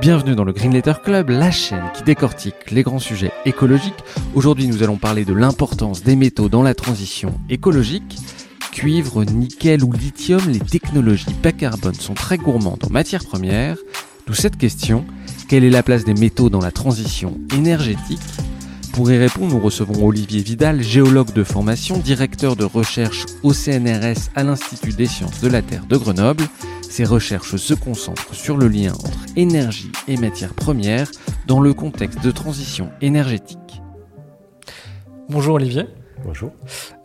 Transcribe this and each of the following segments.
Bienvenue dans le Green Letter Club, la chaîne qui décortique les grands sujets écologiques. Aujourd'hui, nous allons parler de l'importance des métaux dans la transition écologique. Cuivre, nickel ou lithium, les technologies bas carbone sont très gourmandes en matières premières. D'où cette question, quelle est la place des métaux dans la transition énergétique? Pour y répondre, nous recevons Olivier Vidal, géologue de formation, directeur de recherche au CNRS à l'Institut des sciences de la Terre de Grenoble, ces recherches se concentrent sur le lien entre énergie et matières premières dans le contexte de transition énergétique. Bonjour Olivier. Bonjour.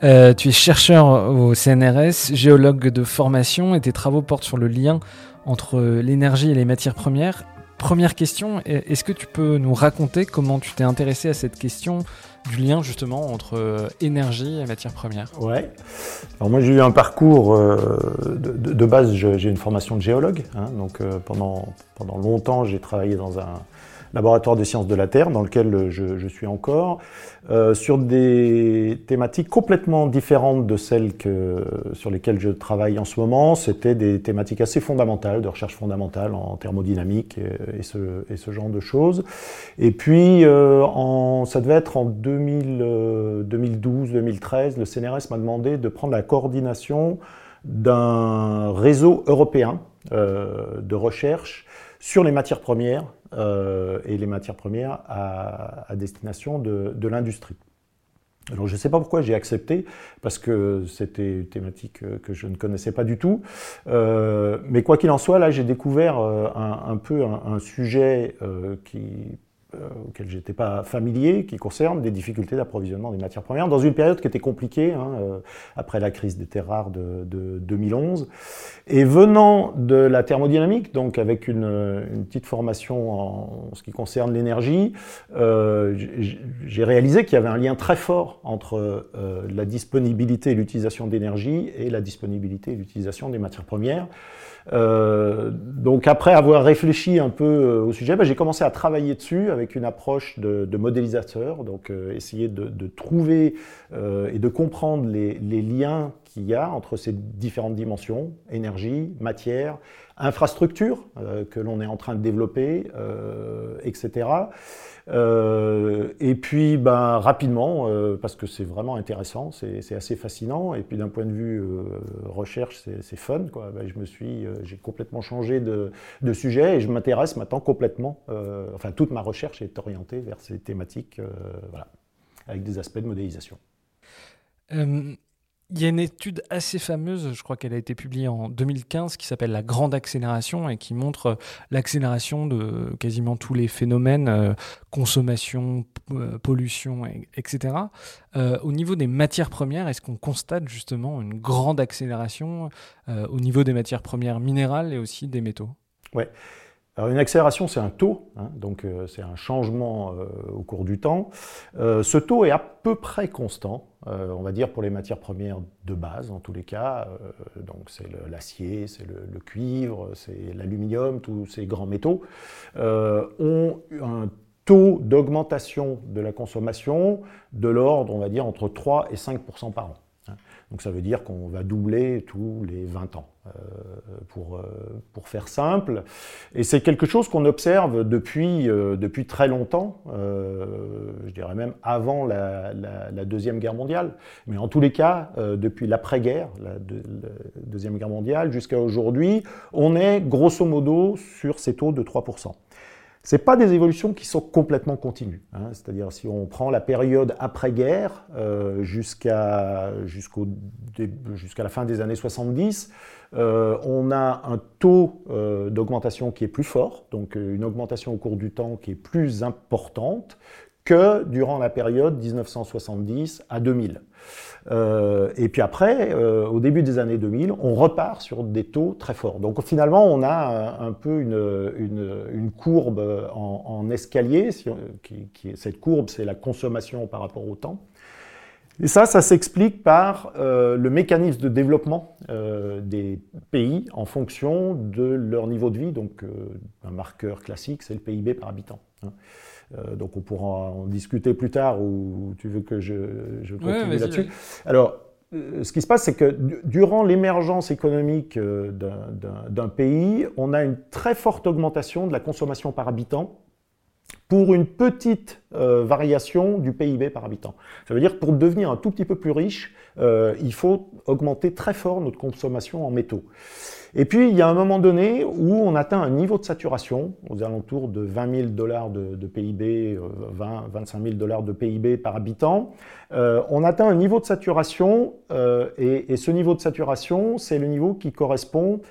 Euh, tu es chercheur au CNRS, géologue de formation et tes travaux portent sur le lien entre l'énergie et les matières premières. Première question, est-ce que tu peux nous raconter comment tu t'es intéressé à cette question du lien justement entre euh, énergie et matières premières Ouais. Alors moi j'ai eu un parcours euh, de, base, j'ai une formation de géologue, hein, donc euh, pendant, pendant longtemps j'ai travaillé dans un, laboratoire de sciences de la Terre, dans lequel je, suis encore, euh, sur des thématiques complètement différentes de celles sur lesquelles je travaille en ce moment. C'était des thématiques assez fondamentales, de recherche fondamentale en thermodynamique et, ce, genre de choses. Et puis, euh, en, ça devait être en 2012-2013, euh, le CNRS m'a demandé de prendre la coordination d'un réseau européen de recherche sur les matières premières euh, et les matières premières à, destination de, l'industrie. Alors je ne sais pas pourquoi j'ai accepté, parce que c'était une thématique que je ne connaissais pas du tout. Euh, mais quoi qu'il en soit, là j'ai découvert euh, un, peu un sujet qui euh, auquel je n'étais pas familier, qui concerne des difficultés d'approvisionnement des matières premières, dans une période qui était compliquée, hein, euh, après la crise des terres rares de, 2011. Et venant de la thermodynamique, donc avec une, petite formation en, ce qui concerne l'énergie, euh, j'ai réalisé qu'il y avait un lien très fort entre la disponibilité et l'utilisation d'énergie et la disponibilité et l'utilisation des matières premières. Euh, donc après avoir réfléchi un peu euh, au sujet, ben, j'ai commencé à travailler dessus avec une approche de, modélisateur, donc euh, essayer de, trouver et de comprendre les, les liens qu'il y a entre ces différentes dimensions, énergie, matière, infrastructure que l'on est en train de développer, etc. Euh, et puis, ben, rapidement, euh, parce que c'est vraiment intéressant, c'est assez fascinant. Et puis, d'un point de vue euh, recherche, c'est fun. Quoi. Ben, je me suis, j'ai complètement changé de, de, sujet et je m'intéresse maintenant complètement. enfin, toute ma recherche est orientée vers ces thématiques, voilà, avec des aspects de modélisation. Il y a une étude assez fameuse, je crois qu'elle a été publiée en 2015, qui s'appelle La Grande Accélération et qui montre euh, l'accélération de quasiment tous les phénomènes, euh, consommation, euh, pollution, etc. au niveau des matières premières, est-ce qu'on constate justement une grande accélération au niveau des matières premières minérales et aussi des métaux? Ouais. Une accélération, c'est un taux, hein, donc c'est un changement au cours du temps. ce taux est à peu près constant. Euh, on va dire pour les matières premières de base en tous les cas, euh, donc c'est l'acier, c'est le, cuivre, c'est l'aluminium, tous ces grands métaux, euh, ont un taux d'augmentation de la consommation de l'ordre, on va dire, entre 3 et 5% par an. Donc ça veut dire qu'on va doubler tous les 20 ans, euh, pour, euh, pour faire simple. Et c'est quelque chose qu'on observe depuis, euh, depuis très longtemps, je dirais même avant la, Deuxième Guerre mondiale. Mais en tous les cas, depuis l'après-guerre, la, la, Deuxième Guerre mondiale, jusqu'à aujourd'hui, on est grosso modo sur ces taux de 3%. Ce pas des évolutions qui sont complètement continues. Hein. C'est-à-dire si on prend la période après-guerre euh, jusqu'à la fin des années 70, euh, on a un taux euh, d'augmentation qui est plus fort, donc une augmentation au cours du temps qui est plus importante que durant la période 1970 à 2000. Euh, et puis après, euh, au début des années 2000, on repart sur des taux très forts. Donc finalement, on a un, peu une, courbe en, escalier. Cette courbe, c'est la consommation par rapport au temps. Et ça, ça s'explique par euh, le mécanisme de développement des pays en fonction de leur niveau de vie. Donc, un marqueur classique, c'est le PIB par habitant. Hein. Euh, donc, on pourra en discuter plus tard ou tu veux que je, je continue ouais, là-dessus. Alors, euh, ce qui se passe, c'est que durant l'émergence économique euh, d'un pays, on a une très forte augmentation de la consommation par habitant pour une petite variation du PIB par habitant. Ça veut dire que pour devenir un tout petit peu plus riche, il faut augmenter très fort notre consommation en métaux. Et puis, il y a un moment donné où on atteint un niveau de saturation aux alentours de 20 000 dollars de, PIB, 20, 25 000 dollars de PIB par habitant. Euh, on atteint un niveau de saturation euh, et, et ce niveau de saturation, c'est le niveau qui correspond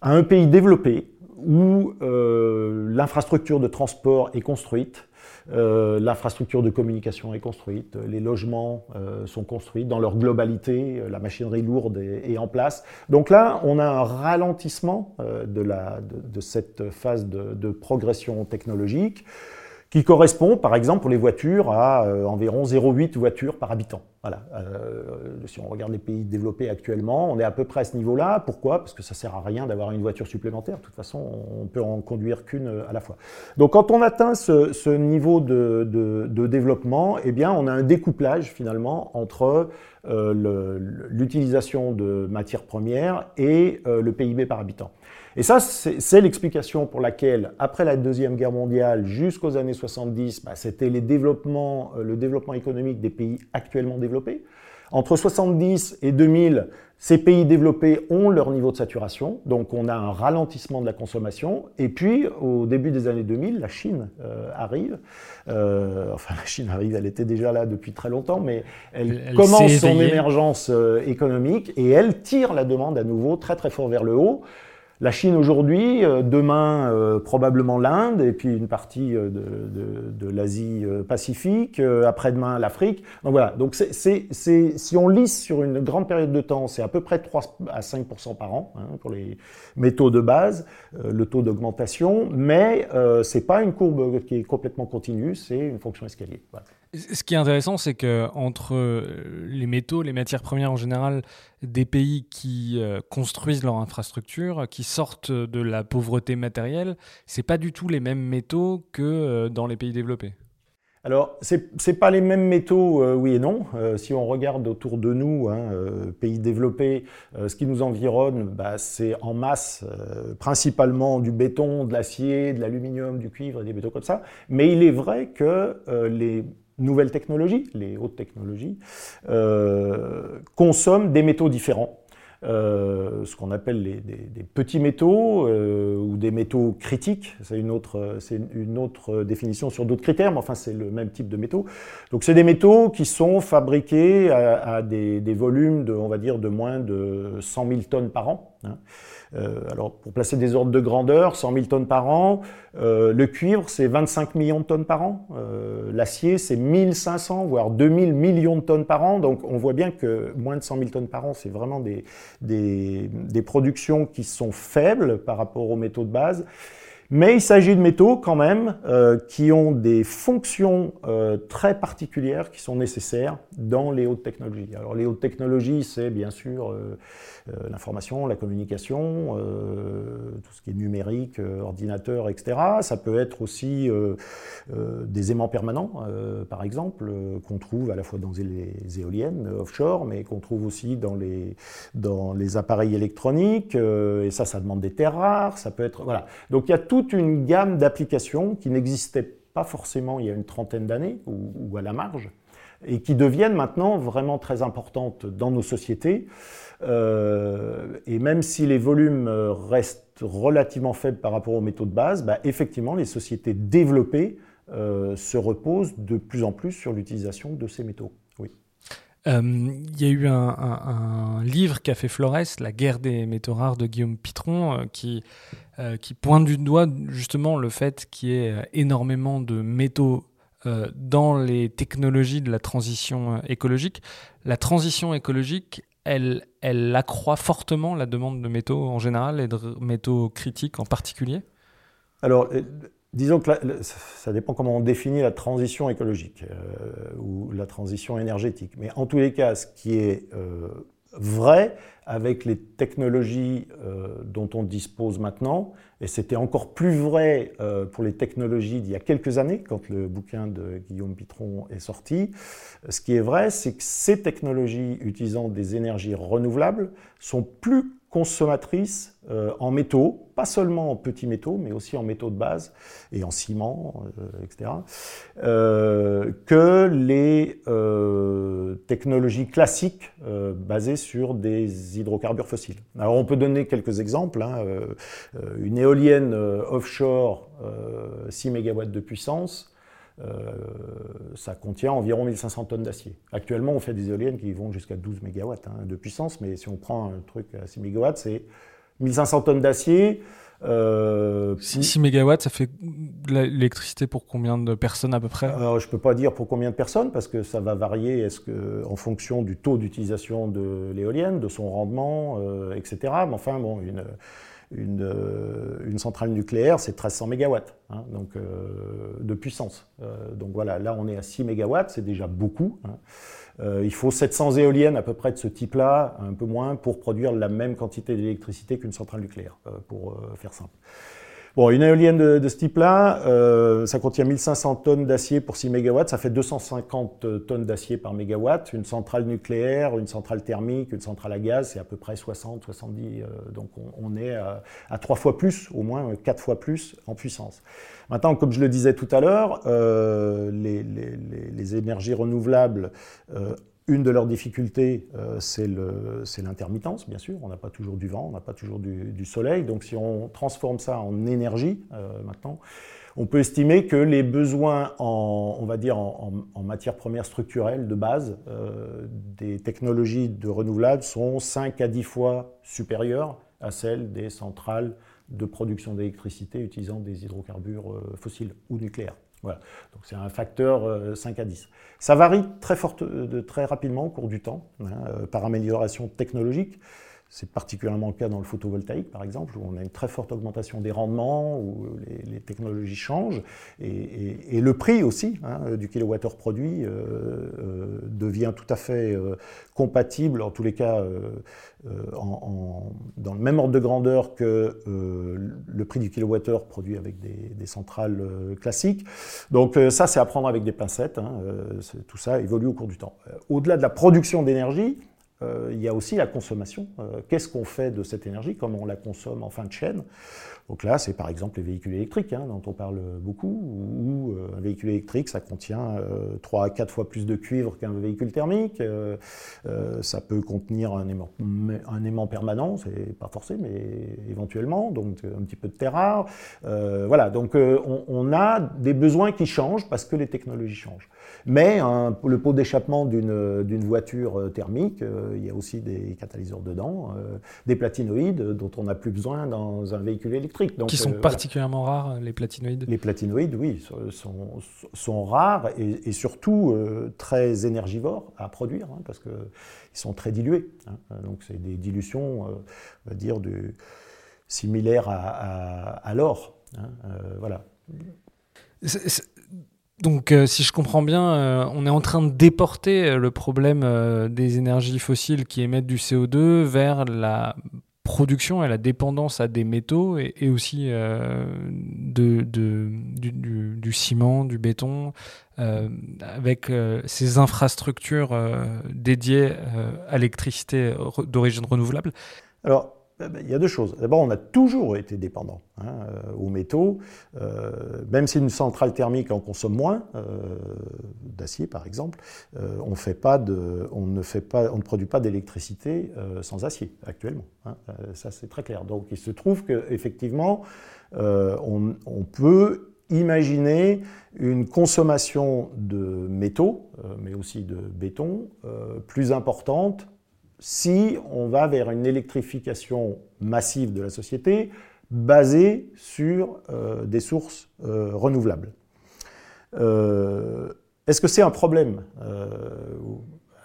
à un pays développé où euh, l'infrastructure de transport est construite, euh, l'infrastructure de communication est construite, les logements euh, sont construits dans leur globalité, euh, la machinerie lourde est, est, en place. Donc là, on a un ralentissement euh, de, la, cette phase de, de progression technologique qui correspond, par exemple, pour les voitures, à euh, environ 0,8 voitures par habitant. Voilà. Euh, si on regarde les pays développés actuellement, on est à peu près à ce niveau-là. Pourquoi? Parce que ça sert à rien d'avoir une voiture supplémentaire. De toute façon, on peut en conduire qu'une euh, à la fois. Donc, quand on atteint ce, ce niveau de, de, de, développement, eh bien, on a un découplage finalement entre euh, l'utilisation de matières premières et le PIB par habitant. Et ça, c'est l'explication pour laquelle, après la Deuxième Guerre mondiale, jusqu'aux années 70, bah, c'était les développements, euh, le développement économique des pays actuellement développés. Entre 70 et 2000, ces pays développés ont leur niveau de saturation, donc on a un ralentissement de la consommation. Et puis, au début des années 2000, la Chine euh, arrive. Euh, enfin, la Chine arrive, elle était déjà là depuis très longtemps, mais elle, elle commence son émergence euh, économique et elle tire la demande à nouveau très très fort vers le haut. La Chine aujourd'hui, euh, demain euh, probablement l'Inde et puis une partie euh, de, de, de l'Asie Pacifique, après-demain l'Afrique. Donc voilà, donc c'est, c'est, c'est, si on lisse sur une grande période de temps, c'est à peu près 3 à 5% par an hein, pour les métaux de base, le taux d'augmentation, mais euh, c'est pas une courbe qui est complètement continue, c'est une fonction escalier. Voilà. Ce qui est intéressant, c'est que entre euh, les métaux, les matières premières en général, des pays qui euh, construisent leur infrastructure, qui sortent de la pauvreté matérielle, c'est pas du tout les mêmes métaux que euh, dans les pays développés. Alors, c'est n'est pas les mêmes métaux, oui et non. Si on regarde autour de nous, hein, pays développés, ce qui nous environne, bah, c'est en masse principalement du béton, de l'acier, de l'aluminium, du cuivre des métaux comme ça. Mais il est vrai que les nouvelles technologies, les hautes technologies, euh, consomment des métaux différents. Euh, ce qu'on appelle des, petits métaux euh, ou des métaux critiques. C'est une autre, c'est une autre définition sur d'autres critères, mais enfin c'est le même type de métaux. Donc c'est des métaux qui sont fabriqués à, des, volumes de, on va dire, de moins de 100 000 tonnes par an. Hein. Euh, alors, pour placer des ordres de grandeur, 100 000 tonnes par an. Euh, le cuivre, c'est 25 millions de tonnes par an. Euh, L'acier, c'est 1500, voire 2000 millions de tonnes par an. Donc, on voit bien que moins de 100 000 tonnes par an, c'est vraiment des, des, des productions qui sont faibles par rapport aux métaux de base. Mais il s'agit de métaux quand même euh, qui ont des fonctions euh, très particulières qui sont nécessaires dans les hautes technologies. Alors les hautes technologies, c'est bien sûr euh, l'information, la communication, tout ce qui est numérique, ordinateur, etc. Ça peut être aussi des aimants permanents, par exemple, qu'on trouve à la fois dans les éoliennes offshore, mais qu'on trouve aussi dans les, dans les appareils électroniques. et ça, ça demande des terres rares. Ça peut être voilà. Donc il y a tout une gamme d'applications qui n'existaient pas forcément il y a une trentaine d'années ou, à la marge et qui deviennent maintenant vraiment très importantes dans nos sociétés. Euh, et même si les volumes restent relativement faibles par rapport aux métaux de base, bah, effectivement, les sociétés développées euh, se reposent de plus en plus sur l'utilisation de ces métaux. Oui. Il euh, y a eu un, un, un, livre qu'a fait Flores, La guerre des métaux rares de Guillaume Pitron, euh, qui, euh, qui pointe du doigt justement le fait qu'il y ait énormément de métaux dans les technologies de la transition écologique. La transition écologique, elle, elle accroît fortement la demande de métaux en général et de métaux critiques en particulier? Alors, disons que ça dépend comment on définit la transition écologique ou la transition énergétique. Mais en tous les cas, ce qui est vrai avec les technologies euh, dont on dispose maintenant, et c'était encore plus vrai euh, pour les technologies d'il y a quelques années, quand le bouquin de Guillaume Pitron est sorti. Ce qui est vrai, c'est que ces technologies utilisant des énergies renouvelables sont plus consommatrices euh, en métaux, pas seulement en petits métaux, mais aussi en métaux de base et en ciment, euh, etc., euh, que les technologies classiques basées sur des hydrocarbures fossiles. Alors on peut donner quelques exemples. Hein, une éolienne offshore, 6 MW de puissance, ça contient environ 1500 tonnes d'acier. Actuellement, on fait des éoliennes qui vont jusqu'à 12 MW hein, de puissance, mais si on prend un truc à 6 MW, c'est 1500 tonnes d'acier. 6, euh, MW, ça fait l'électricité pour combien de personnes à peu près? Alors, Je ne peux pas dire pour combien de personnes parce que ça va varier est-ce que, en fonction du taux d'utilisation de l'éolienne, de son rendement, euh, etc. Mais enfin, bon, une, une, euh, une centrale nucléaire, c'est 1300 MW hein, donc, de puissance. donc voilà, là on est à 6 MW, c'est déjà beaucoup. Hein. Euh, il faut 700 éoliennes à peu près de ce type-là, un peu moins, pour produire la même quantité d'électricité qu'une centrale nucléaire, euh, pour euh, faire simple. Bon, une éolienne de, ce type-là, ça contient 1500 tonnes d'acier pour 6 MW, ça fait 250 tonnes d'acier par mégawatt. Une centrale nucléaire, une centrale thermique, une centrale à gaz, c'est à peu près 60, 70. donc on, est à, trois fois plus, au moins quatre fois plus en puissance. Maintenant, comme je le disais tout à l'heure, euh, les, énergies renouvelables, euh, une de leurs difficultés, euh, c'est l'intermittence, bien sûr. On n'a pas toujours du vent, on n'a pas toujours du, soleil. Donc si on transforme ça en énergie, maintenant, on peut estimer que les besoins en, on va dire, en, matières premières structurelles de base des technologies de renouvelables sont 5 à 10 fois supérieurs à celles des centrales de production d'électricité utilisant des hydrocarbures euh, fossiles ou nucléaires. Voilà. Donc c'est un facteur 5 euh, à 10. Ça varie très, forte, euh, très rapidement au cours du temps, hein, par amélioration technologique. C'est particulièrement le cas dans le photovoltaïque, par exemple, où on a une très forte augmentation des rendements, où les, technologies changent, et, le prix aussi hein, du kilowattheure produit euh, euh, devient tout à fait euh, compatible, en tous les cas dans le même ordre de grandeur que le prix du kilowattheure produit avec des, centrales classiques. Donc ça, c'est à prendre avec des pincettes. Hein, tout ça évolue au cours du temps. Au-delà de la production d'énergie, euh, il y a aussi la consommation. Euh, qu'est-ce qu'on fait de cette énergie Comment on la consomme en fin de chaîne? Donc là, c'est par exemple les véhicules électriques, hein, dont on parle beaucoup, où euh, un véhicule électrique, ça contient 3 à 4 fois plus de cuivre qu'un véhicule thermique. ça peut contenir un aimant, un aimant permanent, c'est pas forcé, mais éventuellement, donc un petit peu de terre rare. voilà, donc on, on a des besoins qui changent parce que les technologies changent. Mais le pot d'échappement d'une voiture euh, thermique, euh, il y a aussi des catalyseurs dedans, euh, des platinoïdes dont on n'a plus besoin dans un véhicule électrique. Donc, Qui sont particulièrement rares, les platinoïdes? Les platinoïdes, oui, sont, sont rares et, surtout très énergivores à produire, hein, parce qu'ils sont très dilués. Hein. Donc c'est des dilutions, on va dire, du, similaires à, l'or. Hein, voilà. Donc, euh, si je comprends bien, euh, on est en train de déporter euh, le problème des énergies fossiles qui émettent du CO2 vers la production et la dépendance à des métaux et, aussi de, du, ciment, du béton, avec ces infrastructures dédiées à l'électricité d'origine renouvelable. Alors, il y a deux choses. D'abord, on a toujours été dépendant hein, euh, aux métaux, euh, même si une centrale thermique en consomme moins, euh, d'acier par exemple, on, ne fait pas, on ne produit pas d'électricité sans acier actuellement. Hein, ça, c'est très clair. Donc, il se trouve qu'effectivement, on peut imaginer une consommation de métaux, mais aussi de béton, plus importante si on va vers une électrification massive de la société basée sur euh, des sources euh, renouvelables. Est-ce que c'est un problème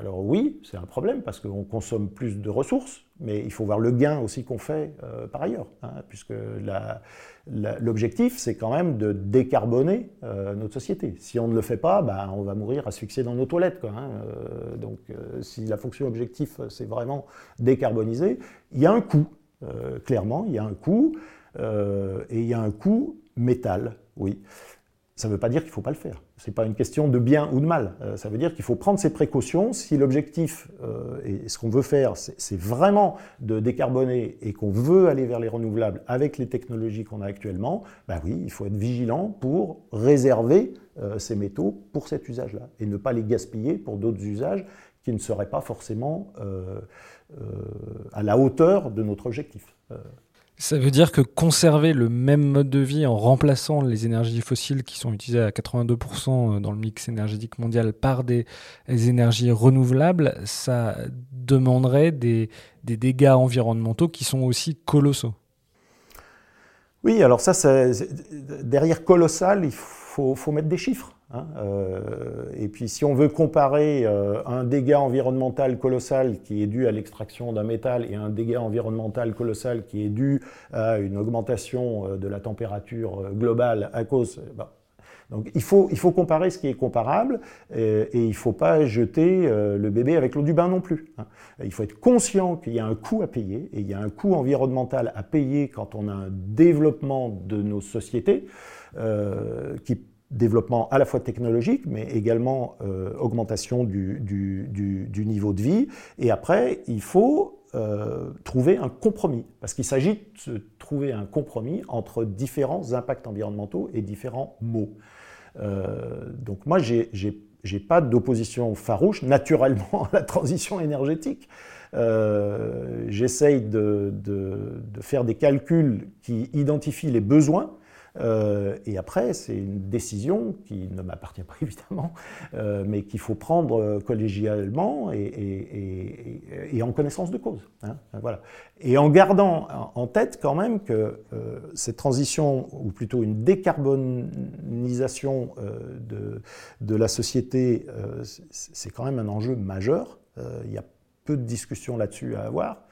alors oui, c'est un problème parce qu'on consomme plus de ressources, mais il faut voir le gain aussi qu'on fait euh, par ailleurs, hein, puisque l'objectif, c'est quand même de décarboner euh, notre société. Si on ne le fait pas, bah, on va mourir asphyxié dans nos toilettes. Hein. Euh, donc si la fonction objectif, c'est vraiment décarboniser, il y a un coût, clairement, il y a un coût, et il y a un coût métal, oui. Ça ne veut pas dire qu'il ne faut pas le faire. Ce n'est pas une question de bien ou de mal. Euh, ça veut dire qu'il faut prendre ses précautions. Si l'objectif euh, et ce qu'on veut faire, c'est vraiment de décarboner et qu'on veut aller vers les renouvelables avec les technologies qu'on a actuellement, ben oui, il faut être vigilant pour réserver euh, ces métaux pour cet usage-là et ne pas les gaspiller pour d'autres usages qui ne seraient pas forcément à la hauteur de notre objectif. Ça veut dire que conserver le même mode de vie en remplaçant les énergies fossiles qui sont utilisées à 82% dans le mix énergétique mondial par des, énergies renouvelables, ça demanderait des, dégâts environnementaux qui sont aussi colossaux. Oui, alors ça, derrière colossal, il faut, faut mettre des chiffres. Hein, euh, et puis si on veut comparer euh, un dégât environnemental colossal qui est dû à l'extraction d'un métal et un dégât environnemental colossal qui est dû à une augmentation euh, de la température globale à cause... Donc il faut, il faut comparer ce qui est comparable et, il ne faut pas jeter le bébé avec l'eau du bain non plus. Hein. Il faut être conscient qu'il y a un coût à payer et il y a un coût environnemental à payer quand on a un développement de nos sociétés euh, qui développement à la fois technologique, mais également euh, augmentation du, niveau de vie. Et après, il faut euh, trouver un compromis, parce qu'il s'agit de trouver un compromis entre différents impacts environnementaux et différents mots. Euh, donc moi, j'ai n'ai pas d'opposition farouche, naturellement, à la transition énergétique. J'essaye de, faire des calculs qui identifient les besoins euh, et après, c'est une décision qui ne m'appartient pas évidemment, euh, mais qu'il faut prendre euh, collégialement et, en connaissance de cause. Hein, voilà. Et en gardant en tête quand même que cette transition, ou plutôt une décarbonisation de, de, la société, c'est quand même un enjeu majeur. il y a peu de discussions là-dessus à avoir.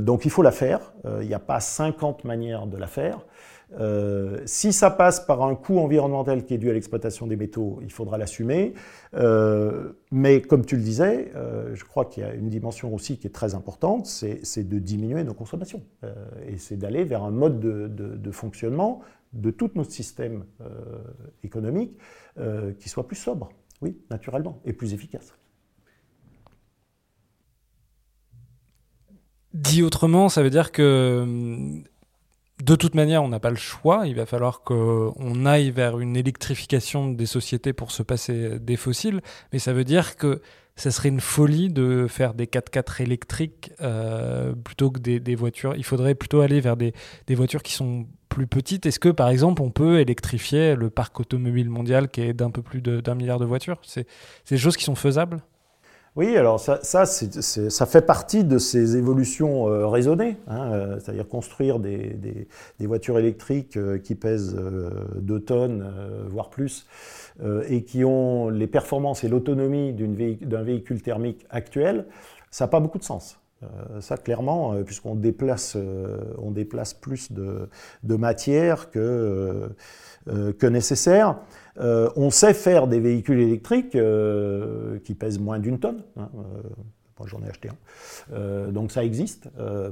donc il faut la faire. il n'y a pas 50 manières de la faire. Euh, si ça passe par un coût environnemental qui est dû à l'exploitation des métaux, il faudra l'assumer. Euh, mais comme tu le disais, euh, je crois qu'il y a une dimension aussi qui est très importante, c'est de diminuer nos consommations. et c'est d'aller vers un mode de, fonctionnement de tout notre système économique qui soit plus sobre, oui, naturellement, et plus efficace. Dit autrement, ça veut dire que de toute manière, on n'a pas le choix. Il va falloir qu'on aille vers une électrification des sociétés pour se passer des fossiles. Mais ça veut dire que ça serait une folie de faire des 4x4 électriques euh, plutôt que des, voitures. Il faudrait plutôt aller vers des, des voitures qui sont plus petites. Est-ce que, par exemple, on peut électrifier le parc automobile mondial qui est d'un peu plus d'un milliard de voitures? C'est des choses qui sont faisables? Oui, alors ça, ça, ça, fait partie de ces évolutions euh, raisonnées, hein, euh, c'est-à-dire construire des, des, voitures électriques euh, qui pèsent 2 tonnes, voire plus, et qui ont les performances et l'autonomie d'un véhicule thermique actuel, ça n'a pas beaucoup de sens. ça, clairement, puisqu'on déplace, on déplace plus de, de matière que, que nécessaire. Euh, on sait faire des véhicules électriques euh, qui pèsent moins d'une tonne. Hein, euh, moi, j'en ai acheté un. donc ça existe.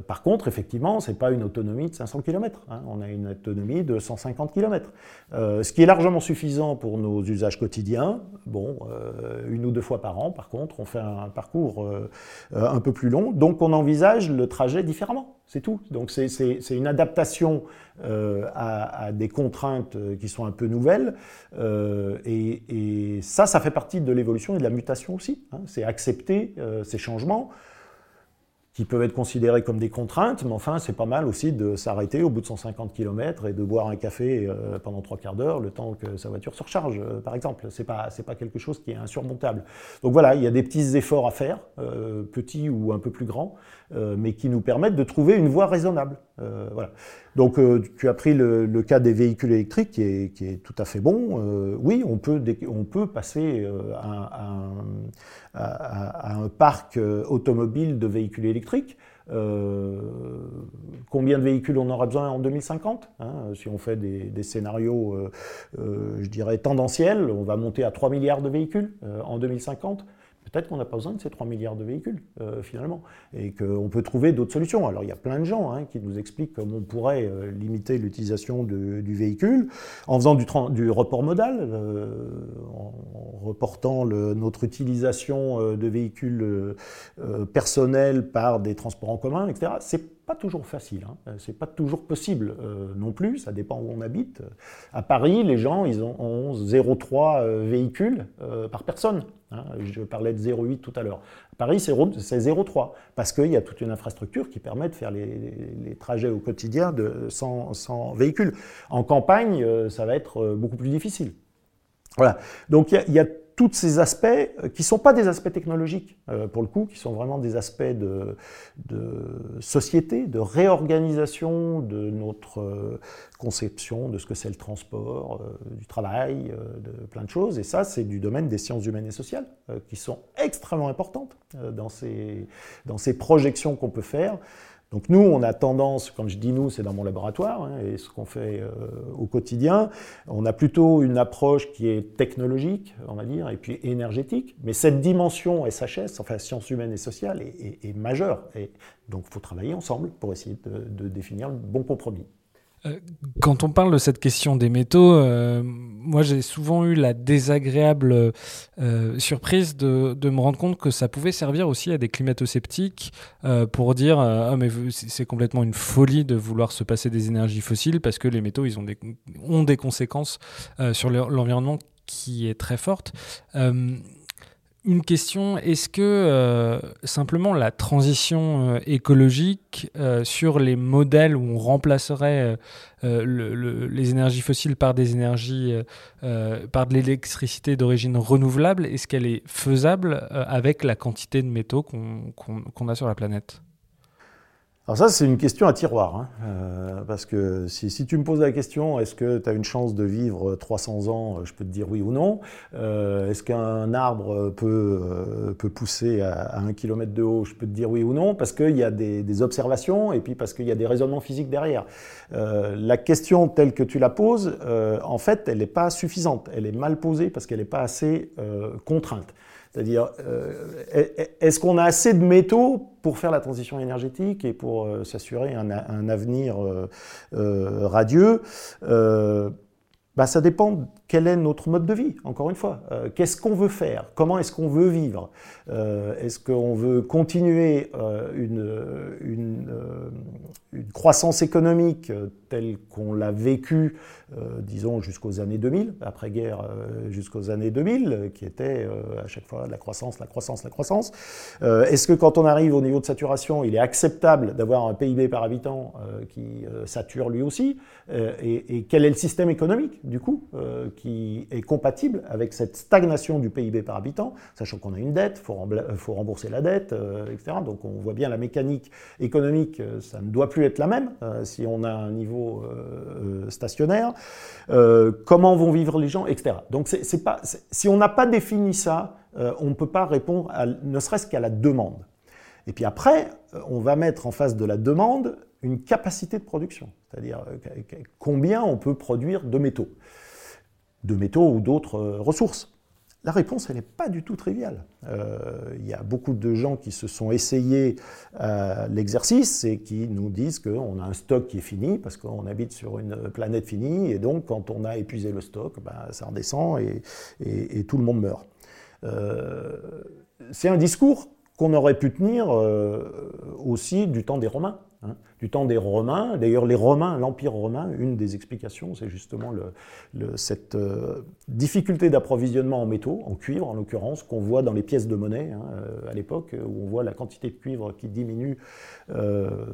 par contre, effectivement, ce n'est pas une autonomie de 500 km. Hein. on a une autonomie de 150 km. ce qui est largement suffisant pour nos usages quotidiens. Bon, une ou deux fois par an, par contre, on fait un parcours un peu plus long. Donc on envisage le trajet différemment. C'est tout. Donc c'est une adaptation euh, à, des contraintes euh, qui sont un peu nouvelles. Euh, et, ça, ça fait partie de l'évolution et de la mutation aussi. Hein. C'est accepter ces changements qui peuvent être considérés comme des contraintes, mais enfin, c'est pas mal aussi de s'arrêter au bout de 150 km et de boire un café pendant trois quarts d'heure, le temps que sa voiture se recharge, par exemple. C'est pas, pas quelque chose qui est insurmontable. Donc voilà, il y a des petits efforts à faire, petits ou un peu plus grands, mais qui nous permettent de trouver une voie raisonnable. Voilà. Donc tu as pris le, cas des véhicules électriques qui est, tout à fait bon. oui, on peut, passer à, un parc automobile de véhicules électriques. Euh, combien de véhicules on aura besoin en 2050 hein, Si on fait des, scénarios, euh, euh, je dirais, tendanciels, on va monter à 3 milliards de véhicules en 2050 peut-être qu'on n'a pas besoin de ces 3 milliards de véhicules, euh, finalement, et qu'on peut trouver d'autres solutions. Alors, il y a plein de gens hein, qui nous expliquent comment on pourrait euh, limiter l'utilisation du véhicule en faisant du, report modal, euh, en, reportant notre utilisation de véhicules personnels par des transports en commun, etc. C'est pas toujours facile, hein. c'est pas toujours possible non plus, ça dépend où on habite. À Paris, les gens, ils ont, ont 0,3 véhicules par personne. Hein, je parlais de 0,8 tout à l'heure. Paris, c'est 0,3, parce qu'il y a toute une infrastructure qui permet de faire les, trajets au quotidien de, sans, véhicule. En campagne, euh, ça va être euh, beaucoup plus difficile. Voilà. Donc il y a tous ces aspects euh, qui ne sont pas des aspects technologiques, euh, pour le coup, qui sont vraiment des aspects de, société, de réorganisation de notre euh, conception de ce que c'est le transport, du travail, de plein de choses. Et ça, c'est du domaine des sciences humaines et sociales, qui sont extrêmement importantes dans ces, dans ces projections qu'on peut faire. Donc nous, on a tendance, quand je dis nous, c'est dans mon laboratoire hein, et ce qu'on fait euh, au quotidien, on a plutôt une approche qui est technologique, on va dire, et puis énergétique. Mais cette dimension SHS, enfin sciences humaines et sociales, est, majeure. Et donc il faut travailler ensemble pour essayer de définir le bon compromis. Euh, quand on parle de cette question des métaux, euh, moi j'ai souvent eu la désagréable euh, surprise de, me rendre compte que ça pouvait servir aussi à des climato-sceptiques pour dire ah mais c'est complètement une folie de vouloir se passer des énergies fossiles parce que les métaux ils ont des, ont des conséquences sur l'environnement qui est très forte une question, est-ce que euh, simplement la transition euh, écologique euh, sur les modèles où on remplacerait les énergies fossiles par des énergies, par de l'électricité d'origine renouvelable, est-ce qu'elle est faisable avec la quantité de métaux qu'on a sur la planète? Alors ça, c'est une question à tiroir, hein. euh, parce que si, si, tu me poses la question, est-ce que tu as une chance de vivre 300 ans, je peux te dire oui ou non. Euh, est-ce qu'un arbre peut, euh, peut pousser à, un kilomètre de haut, je peux te dire oui ou non, parce qu'il y a des, des, observations et puis parce qu'il y a des raisonnements physiques derrière. la question telle que tu la poses, en fait, elle n'est pas suffisante, elle est mal posée parce qu'elle n'est pas assez contrainte. C'est-à-dire, euh, est-ce qu'on a assez de métaux pour faire la transition énergétique et pour euh, s'assurer un, avenir euh, radieux? Bah, Ça dépend quel est notre mode de vie, encore une fois. Qu'est-ce qu'on veut faire Comment est-ce qu'on veut vivre Est-ce qu'on veut continuer une, une, croissance économique telle qu'on l'a vécue euh, disons jusqu'aux années 2000, après-guerre euh, jusqu'aux années 2000, euh, qui était à chaque fois la croissance, la croissance, la croissance. Est-ce que quand on arrive au niveau de saturation, il est acceptable d'avoir un PIB par habitant qui sature lui aussi et, quel est le système économique, du coup, qui est compatible avec cette stagnation du PIB par habitant, sachant qu'on a une dette, il faut, rembourser la dette, etc. Donc on voit bien la mécanique économique, ça ne doit plus être la même si on a un niveau stationnaire. Euh, comment vont vivre les gens, etc. Donc c'est pas, si on n'a pas défini ça, euh, on ne peut pas répondre ne serait-ce qu'à la demande. Et puis après, euh, on va mettre en face de la demande une capacité de production, c'est-à-dire combien on peut produire de métaux, de métaux ou d'autres ressources. La réponse, elle n'est pas du tout triviale. Euh, il y a beaucoup de gens qui se sont essayés à l'exercice et qui nous disent qu'on a un stock qui est fini parce qu'on habite sur une planète finie et donc quand on a épuisé le stock, ben, ça redescend et, tout le monde meurt. Euh, c'est un discours qu'on aurait pu tenir euh, aussi du temps des Romains. Hein. du temps des Romains. D'ailleurs, les Romains, l'Empire romain, une des explications, c'est justement cette euh, difficulté d'approvisionnement en métaux, en cuivre en l'occurrence, qu'on voit dans les pièces de monnaie hein, euh, à l'époque, où on voit la quantité de cuivre qui diminue. Euh,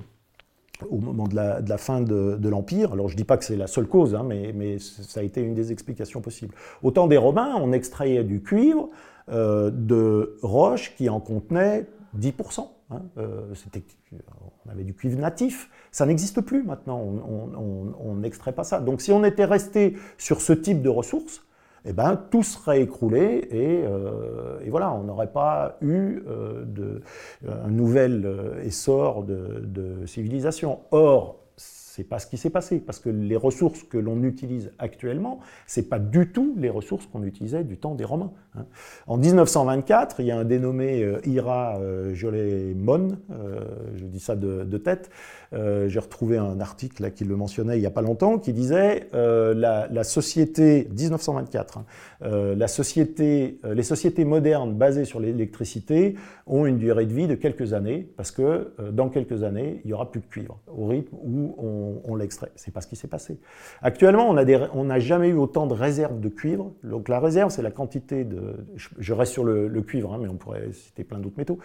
au moment de la, fin de, l'Empire. Alors je ne dis pas que c'est la seule cause, hein, mais, mais, ça a été une des explications possibles. Au temps des Romains, on extrayait du cuivre de roches qui en contenaient 10%. Hein. on avait du cuivre natif. Ça n'existe plus maintenant. On n'extrait pas ça. Donc si on était resté sur ce type de ressources, eh ben, tout serait écroulé et, voilà, on n'aurait pas eu de, un nouvel essor de, de civilisation. Or, c'est pas ce qui s'est passé, parce que les ressources que l'on utilise actuellement, c'est pas du tout les ressources qu'on utilisait du temps des Romains. Hein. En 1924, il y a un dénommé euh, Ira euh, Jolémon, euh, je dis ça de, tête, j'ai retrouvé un article là, qui le mentionnait il n'y a pas longtemps, qui disait la, société, 1924, hein, la société, les sociétés modernes basées sur l'électricité ont une durée de vie de quelques années, parce que dans quelques années, il n'y aura plus de cuivre, au rythme où on, on l'extrait. C'est pas ce qui s'est passé. Actuellement, on n'a jamais eu autant de réserves de cuivre. Donc la réserve, c'est la quantité de je, reste sur le, cuivre, hein, mais on pourrait citer plein d'autres métaux.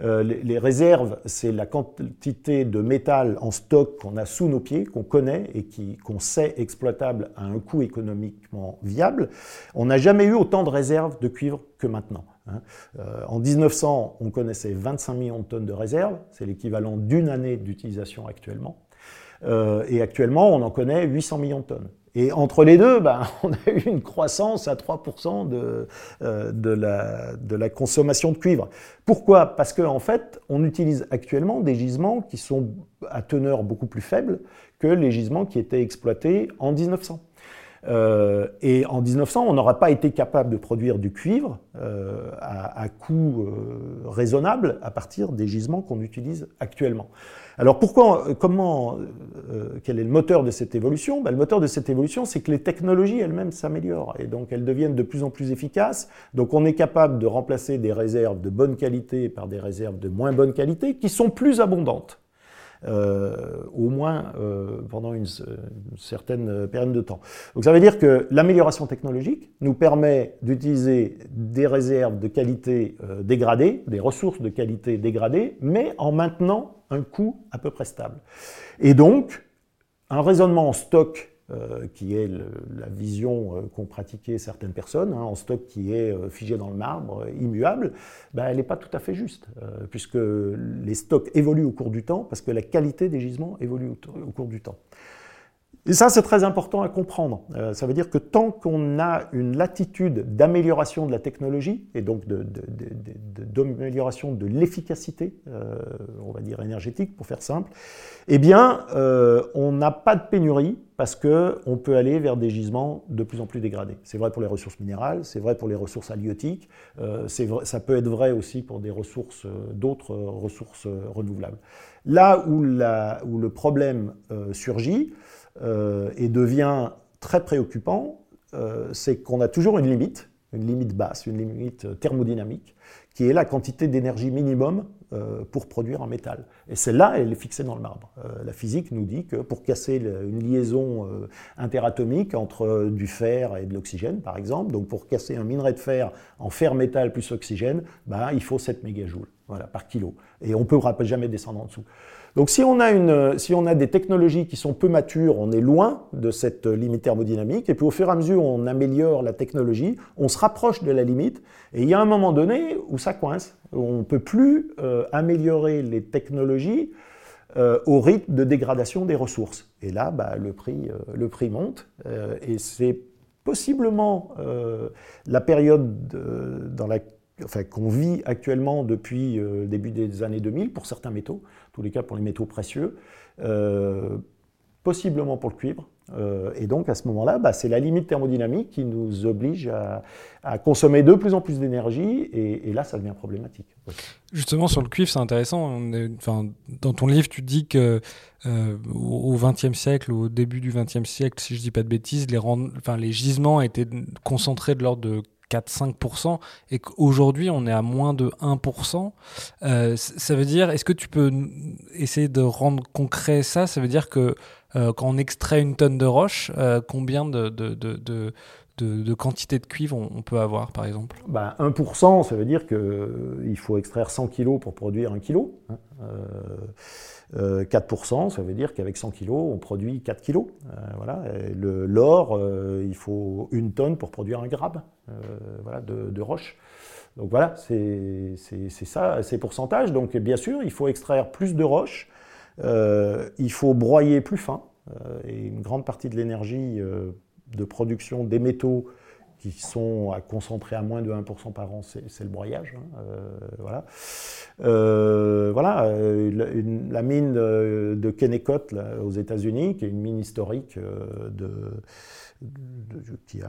Euh, les, réserves, c'est la quantité de métal en stock qu'on a sous nos pieds, qu'on connaît et qu'on sait exploitable à un coût économiquement viable. On n'a jamais eu autant de réserves de cuivre que maintenant. Hein. Euh, en 1900, on connaissait 25 millions de tonnes de réserves, c'est l'équivalent d'une année d'utilisation actuellement. Euh, et actuellement, on en connaît 800 millions de tonnes. Et entre les deux, ben, on a eu une croissance à 3% de, euh, de, la, consommation de cuivre. Pourquoi? Parce qu'en en fait, on utilise actuellement des gisements qui sont à teneur beaucoup plus faible que les gisements qui étaient exploités en 1900. Euh, et en 1900, on n'aurait pas été capable de produire du cuivre euh, à, coût raisonnable à partir des gisements qu'on utilise actuellement. Alors pourquoi, euh, comment, euh, quel est le moteur de cette évolution? Ben, Le moteur de cette évolution, c'est que les technologies elles-mêmes s'améliorent et donc elles deviennent de plus en plus efficaces. Donc on est capable de remplacer des réserves de bonne qualité par des réserves de moins bonne qualité qui sont plus abondantes. Euh, au moins euh, pendant une, certaine période de temps. Donc ça veut dire que l'amélioration technologique nous permet d'utiliser des réserves de qualité euh, dégradées, des ressources de qualité dégradées, mais en maintenant un coût à peu près stable. Et donc, un raisonnement en stock euh, qui est la vision euh, qu'ont pratiqué certaines personnes, hein, en stock qui est euh, figé dans le marbre, immuable, ben, elle n'est pas tout à fait juste, puisque les stocks évoluent au cours du temps, parce que la qualité des gisements évolue au cours du temps. Et ça, c'est très important à comprendre. Euh, ça veut dire que tant qu'on a une latitude d'amélioration de la technologie, et donc d'amélioration de, l'efficacité, euh, on va dire énergétique pour faire simple, eh bien, euh, on n'a pas de pénurie parce qu'on peut aller vers des gisements de plus en plus dégradés. C'est vrai pour les ressources minérales, c'est vrai pour les ressources halieutiques, ça peut être vrai aussi pour des ressources, d'autres ressources renouvelables. Là où, le problème surgit, et devient très préoccupant, euh, c'est qu'on a toujours une limite, une limite basse, une limite thermodynamique, qui est la quantité d'énergie minimum euh, pour produire un métal. Et celle-là, elle est fixée dans le marbre. la physique nous dit que pour casser une liaison interatomique entre du fer et de l'oxygène, par exemple, donc pour casser un minerai de fer en fer-métal plus oxygène, ben, il faut 7 mégajoules voilà, par kilo. Et on ne peut jamais descendre en dessous. Donc si on, a des technologies qui sont peu matures, on est loin de cette limite thermodynamique, et puis au fur et à mesure on améliore la technologie, on se rapproche de la limite, et il y a un moment donné où ça coince, où on ne peut plus euh, améliorer les technologies euh, au rythme de dégradation des ressources. Et là, bah, le, prix, euh, le prix monte, et c'est possiblement la période qu'on vit actuellement depuis le début des années 2000 pour certains métaux, tous les cas pour les métaux précieux, euh, possiblement pour le cuivre. Euh, et donc à ce moment-là, bah, c'est la limite thermodynamique qui nous oblige à, consommer de plus en plus d'énergie, et, là ça devient problématique. Justement sur le cuivre, c'est intéressant. enfin, dans ton livre, tu dis que euh, au XXe siècle, au début du XXe siècle, si je dis pas de bêtises, les gisements étaient concentrés de l'ordre de 4-5%, et qu'aujourd'hui on est à moins de 1%. Euh, ça veut dire, est-ce que tu peux essayer de rendre concret ça? Ça veut dire que euh, quand on extrait une tonne de roche, euh, combien de, de, de, de, quantité de cuivre on, peut avoir, par exemple bah, 1%, ça veut dire qu'il faut extraire 100 kg pour produire 1 kg. Hein. 4%, euh, ça veut dire qu'avec 100 kg, on produit 4 kg. Euh, voilà. L'or, euh, il faut une tonne pour produire un gramme voilà, de, roche. Donc voilà, c'est ça, ces pourcentages. Donc bien sûr, il faut extraire plus de roches, il faut broyer plus fin, et une grande partie de l'énergie de production des métaux qui sont à concentrer à moins de 1% par an, c'est le broyage. Hein, euh, voilà. Euh, voilà euh, la mine de Kennecott aux États-Unis, qui est une mine historique qui,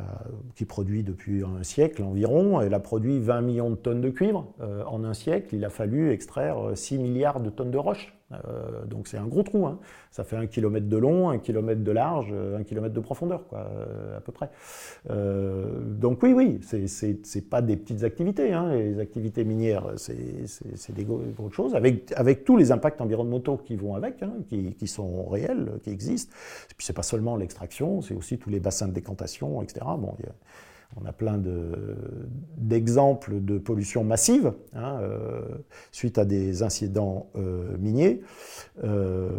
qui, produit depuis un siècle environ. Elle a produit 20 millions de tonnes de cuivre en un siècle. Il a fallu extraire 6 milliards de tonnes de roches. Euh, donc c'est un gros trou. Hein. Ça fait un kilomètre de long, un kilomètre de large, euh, un kilomètre de profondeur, quoi, euh, à peu près. donc oui, oui, c'est pas des petites activités. Hein. Les activités minières, c'est des grosses choses, avec, avec tous les impacts environnementaux qui vont avec, hein, qui, sont réels, qui existent. Et puis c'est pas seulement l'extraction, c'est aussi tous les bassins de décantation, etc. Bon, y a, on a plein d'exemples de, pollution massive hein, euh, suite à des incidents euh, miniers. Euh,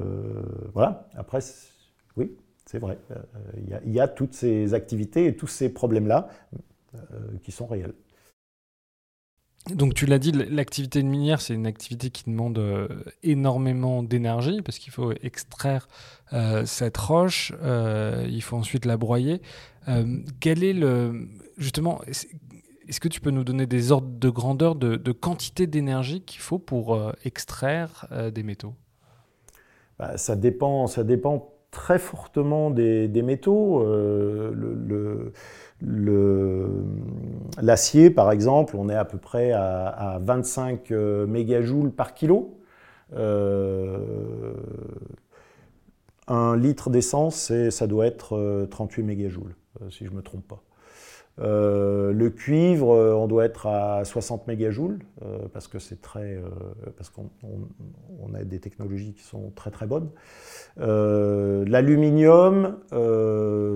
voilà, après, oui, c'est vrai, il y, a toutes ces activités et tous ces problèmes-là qui sont réels. Donc tu l'as dit, l'activité minière, c'est une activité qui demande énormément d'énergie parce qu'il faut extraire cette roche, il faut ensuite la broyer. quel est le, justement, est-ce que tu peux nous donner des ordres de grandeur de, quantité d'énergie qu'il faut pour euh, extraire euh, des métaux? Bah, ça, dépend, très fortement des, métaux. Euh, l'acier, par exemple, on est à peu près à, 25 mégajoules par kilo. un litre d'essence, ça doit être 38 mégajoules, si je ne me trompe pas. Euh, le cuivre, euh, on doit être à 60 mégajoules euh, parce que c'est très, parce qu'on a des technologies qui sont très très bonnes. L'aluminium,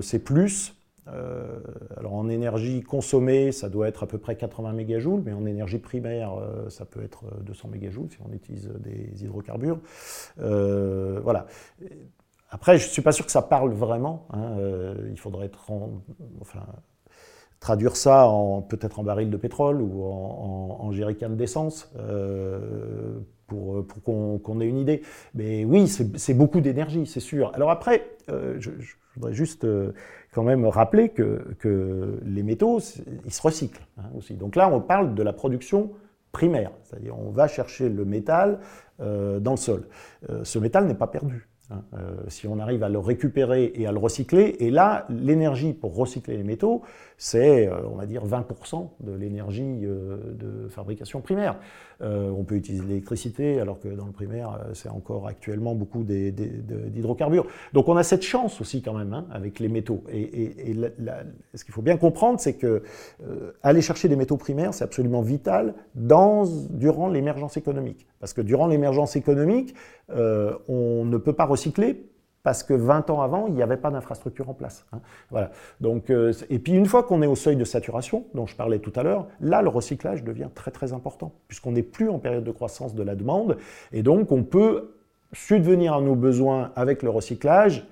c'est plus. alors en énergie consommée, ça doit être à peu près 80 mégajoules, mais en énergie primaire, ça peut être 200 mégajoules si on utilise des hydrocarbures. voilà. Après, je ne suis pas sûr que ça parle vraiment. Hein, il faudrait être enfin, traduire ça en peut-être en baril de pétrole ou en, en, en d'essence euh, pour, qu'on ait une idée. Mais oui, c'est beaucoup d'énergie, c'est sûr. Alors après, euh, je, voudrais juste euh, quand même rappeler que, les métaux, ils se recyclent hein, aussi. Donc là, on parle de la production primaire, c'est-à-dire on va chercher le métal dans le sol. ce métal n'est pas perdu. Hein, euh, si on arrive à le récupérer et à le recycler, et là, l'énergie pour recycler les métaux, c'est, euh, on va dire, 20% de l'énergie euh, de fabrication primaire. on peut utiliser l'électricité, alors que dans le primaire, c'est encore actuellement beaucoup d'hydrocarbures. Donc on a cette chance aussi quand même hein, avec les métaux. Et, ce qu'il faut bien comprendre, c'est que aller chercher des métaux primaires, c'est absolument vital dans, durant l'émergence économique. Parce que durant l'émergence économique, on ne peut pas recycler parce que 20 ans avant, il n'y avait pas d'infrastructure en place. Hein. Voilà. Donc, euh, et puis une fois qu'on est au seuil de saturation, dont je parlais tout à l'heure, là, le recyclage devient très très important, puisqu'on n'est plus en période de croissance de la demande, et donc on peut subvenir à nos besoins avec le recyclage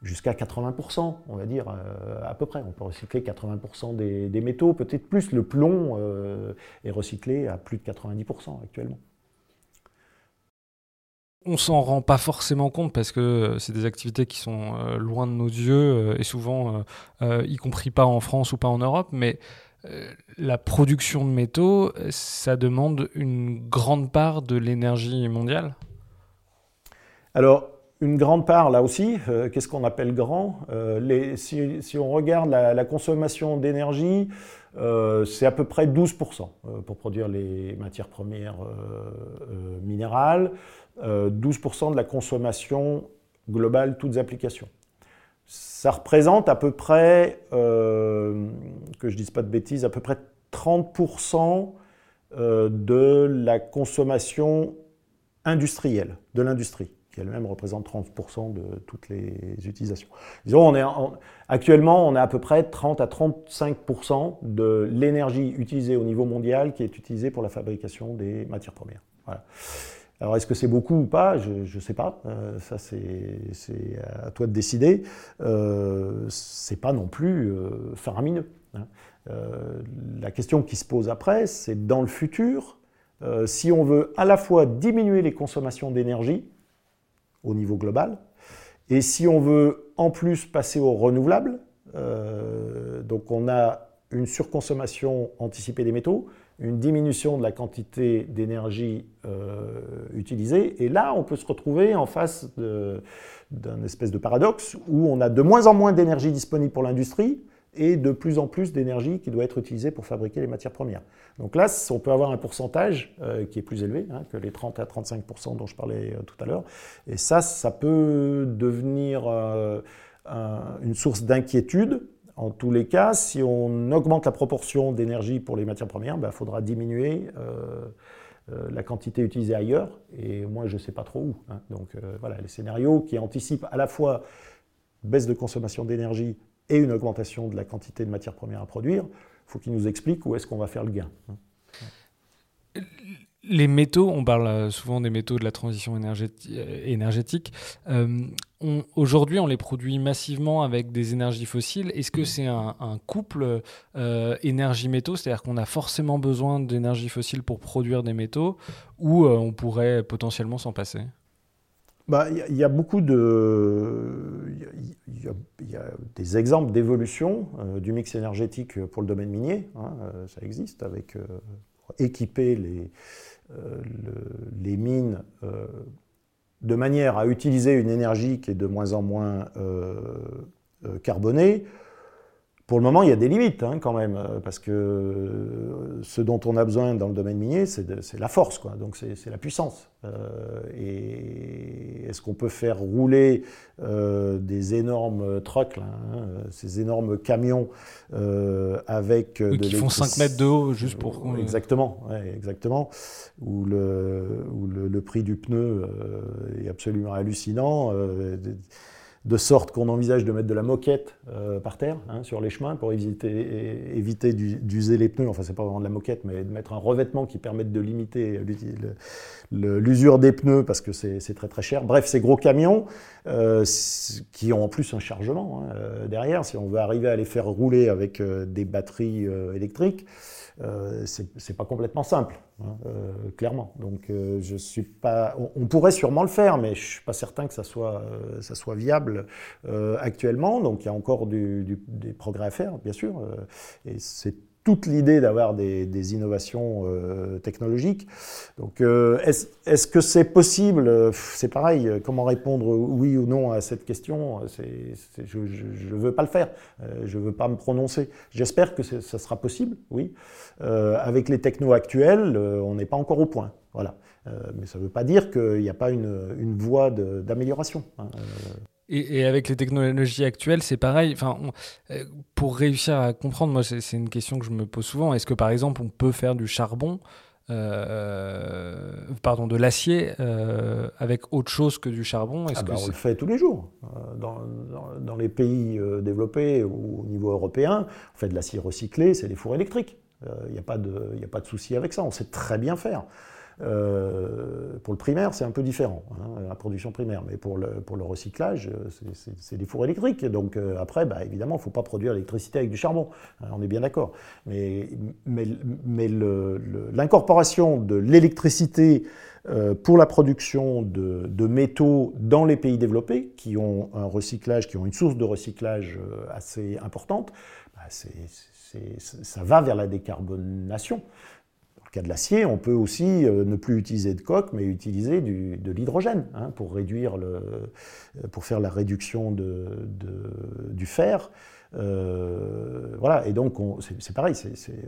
jusqu'à 80%, on va dire, euh, à peu près. On peut recycler 80% des, métaux, peut-être plus. Le plomb euh, est recyclé à plus de 90% actuellement. On s'en rend pas forcément compte parce que euh, c'est des activités qui sont euh, loin de nos yeux euh, et souvent, y compris pas en France ou pas en Europe, mais la production de métaux, ça demande une grande part de l'énergie mondiale. Alors, une grande part, là aussi, qu'est-ce qu'on appelle grand? Si, on regarde la consommation d'énergie, c'est à peu près 12% pour produire les matières premières minérales. 12% euh, de la consommation globale, toutes applications. Ça représente à peu près, euh, que je dise pas de bêtises, à peu près 30% euh, de la consommation industrielle, de l'industrie, qui elle-même représente 30% de toutes les utilisations. Disons, on est actuellement, on est à peu près 30 à 35% de l'énergie utilisée au niveau mondial qui est utilisée pour la fabrication des matières premières. Alors est-ce que c'est beaucoup ou pas? Je ne sais pas. ça c'est à toi de décider. Euh, c'est pas non plus faramineux. Hein. la question qui se pose après, c'est dans le futur, si on veut à la fois diminuer les consommations d'énergie au niveau global, et si on veut en plus passer aux renouvelables, euh, donc on a une surconsommation anticipée des métaux, une diminution de la quantité d'énergie euh, utilisée, et là on peut se retrouver en face d'un espèce de paradoxe où on a de moins en moins d'énergie disponible pour l'industrie, et de plus en plus d'énergie qui doit être utilisée pour fabriquer les matières premières. Donc là, on peut avoir un pourcentage euh, qui est plus élevé hein, que les 30 à 35% dont je parlais euh, tout à l'heure. Et ça, ça peut devenir euh, une source d'inquiétude. En tous les cas, si on augmente la proportion d'énergie pour les matières premières, il ben, faudra diminuer la quantité utilisée ailleurs. Et moi, je ne sais pas trop où. Hein. Donc voilà, les scénarios qui anticipent à la fois baisse de consommation d'énergie et une augmentation de la quantité de matières premières à produire, il faut qu'ils nous expliquent où est-ce qu'on va faire le gain. Les métaux, on parle euh, souvent des métaux de la transition énergétique. Euh, aujourd'hui, on les produit massivement avec des énergies fossiles. Est-ce que c'est un, couple euh, énergie-métaux, c'est-à-dire qu'on a forcément besoin d'énergie fossile pour produire des métaux, ou on pourrait potentiellement s'en passer? Bah, il y, a beaucoup de, il y, a des exemples d'évolution euh, du mix énergétique pour le domaine minier. Hein, euh, ça existe avec euh, équiper les, les mines de manière à utiliser une énergie qui est de moins en moins carbonée pour le moment, il y a des limites hein, quand même, euh, parce que euh, ce dont on a besoin dans le domaine minier, c'est la force, quoi. donc c'est la puissance. Euh, et est-ce qu'on peut faire rouler des énormes trucks, hein, ces énormes camions avec... Oui, qui font 5 mètres de haut, juste pour... Exactement, exactement. Où, le, où le, prix du pneu est absolument hallucinant de sorte qu'on envisage de mettre de la moquette euh, par terre, hein, sur les chemins, pour éviter, éviter d'user les pneus. Enfin, c'est pas vraiment de la moquette, mais de mettre un revêtement qui permette de limiter l'usure des pneus, parce que c'est très très cher. Bref, ces gros camions, euh, qui ont en plus un chargement hein, euh, derrière, si on veut arriver à les faire rouler avec des batteries électriques, euh, c'est pas complètement simple, hein, euh, clairement. Donc, euh, je suis pas. On, pourrait sûrement le faire, mais je suis pas certain que ça soit, ça soit viable actuellement. Donc, il y a encore des progrès à faire, bien sûr. et c'est toute l'idée d'avoir des, innovations euh, technologiques. Donc, euh, est-ce que c'est possible C'est pareil, comment répondre oui ou non à cette question Je ne veux pas le faire, euh, je ne veux pas me prononcer. J'espère que ça sera possible, oui. avec les technos actuels, on n'est pas encore au point. Voilà. mais ça ne veut pas dire qu'il n'y a pas une, une voie d'amélioration. Hein, et, avec les technologies actuelles, c'est pareil. Enfin, euh, pour réussir à comprendre, moi, c'est une question que je me pose souvent. Est-ce que, par exemple, on peut faire du charbon, euh, pardon, de l'acier euh, avec autre chose que du charbon? Ah bah, On le fait tous les jours. Dans, dans, les pays développés ou au niveau européen, on fait de l'acier recyclé, c'est des fours électriques. Il n'y a pas de, a pas de souci avec ça. On sait très bien faire. Euh, pour le primaire, c'est un peu différent, hein, la production primaire, mais pour le, pour le recyclage, euh, c'est des fours électriques. Donc euh, après, bah, évidemment, il ne faut pas produire l'électricité avec du charbon, hein, on est bien d'accord. Mais, mais, l'incorporation de l'électricité pour la production de, de, métaux dans les pays développés, qui ont un recyclage, qui ont une source de recyclage assez importante, bah, ça va vers la décarbonation cas de l'acier, on peut aussi euh, ne plus utiliser de coque, mais utiliser de l'hydrogène hein, pour réduire le, pour faire la réduction de, du fer. Euh, voilà, et donc c'est pareil,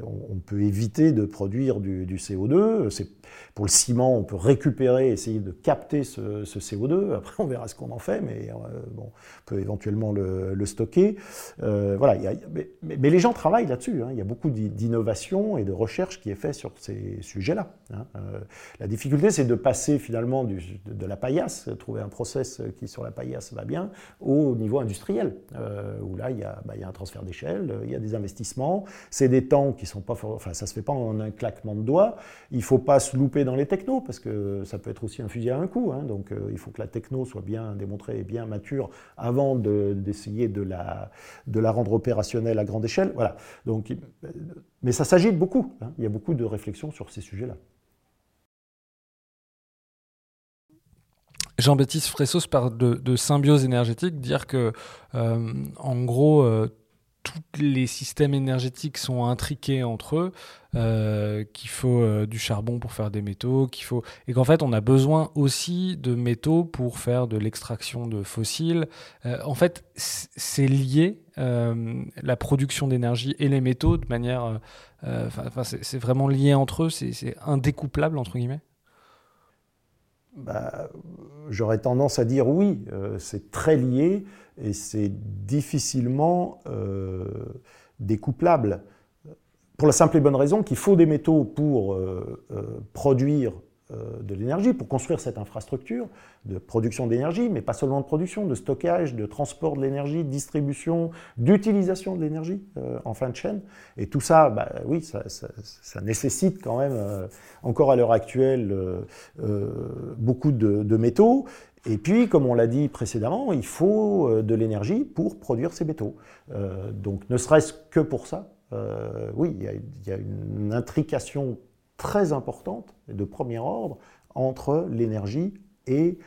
on, peut éviter de produire du, CO2. Pour le ciment, on peut récupérer, essayer de capter ce, CO2. Après, on verra ce qu'on en fait, mais euh, on peut éventuellement le, stocker. voilà, mais, les gens travaillent là-dessus. Hein. Il y a beaucoup d'innovation et de recherche qui est fait sur ces ces sujets-là. Hein. la difficulté, c'est de passer finalement de, la paillasse, trouver un process qui sur la paillasse va bien, au niveau industriel, où là, il y, a, bah, il y a un transfert d'échelle, il y a des investissements, c'est des temps qui sont pas... Enfin, ça se fait pas en un claquement de doigts, il faut pas se louper dans les technos, parce que ça peut être aussi un fusil à un coup, hein. donc il faut que la techno soit bien démontrée et bien mature avant d'essayer de, la, rendre opérationnelle à grande échelle. Voilà. Donc, mais ça s'agite beaucoup. Hein. Il y a beaucoup de réflexions sur ces sujets-là. Jean-Baptiste Fressos parle de, symbiose énergétique, dire que, euh, en gros, euh, tous les systèmes énergétiques sont intriqués entre eux, euh, qu'il faut du charbon pour faire des métaux, qu'il faut et qu'en fait on a besoin aussi de métaux pour faire de l'extraction de fossiles. En fait, c'est lié la production d'énergie et les métaux de manière, c'est vraiment lié entre eux, c'est indécouplable entre guillemets. Bah, j'aurais tendance à dire oui, c'est très lié et c'est difficilement euh, découplable. Pour la simple et bonne raison qu'il faut des métaux pour euh, euh, produire de l'énergie, pour construire cette infrastructure de production d'énergie, mais pas seulement de production, de stockage, de transport de l'énergie, de distribution, d'utilisation de l'énergie en fin de chaîne. Et tout ça, bah, oui, ça, nécessite quand même, encore à l'heure actuelle, beaucoup de métaux. Et puis, comme on l'a dit précédemment, il faut euh, de l'énergie pour produire ces métaux. Euh, donc, ne serait-ce que pour ça, euh, oui, il y, a, une intrication très importante de premier ordre entre l'énergie et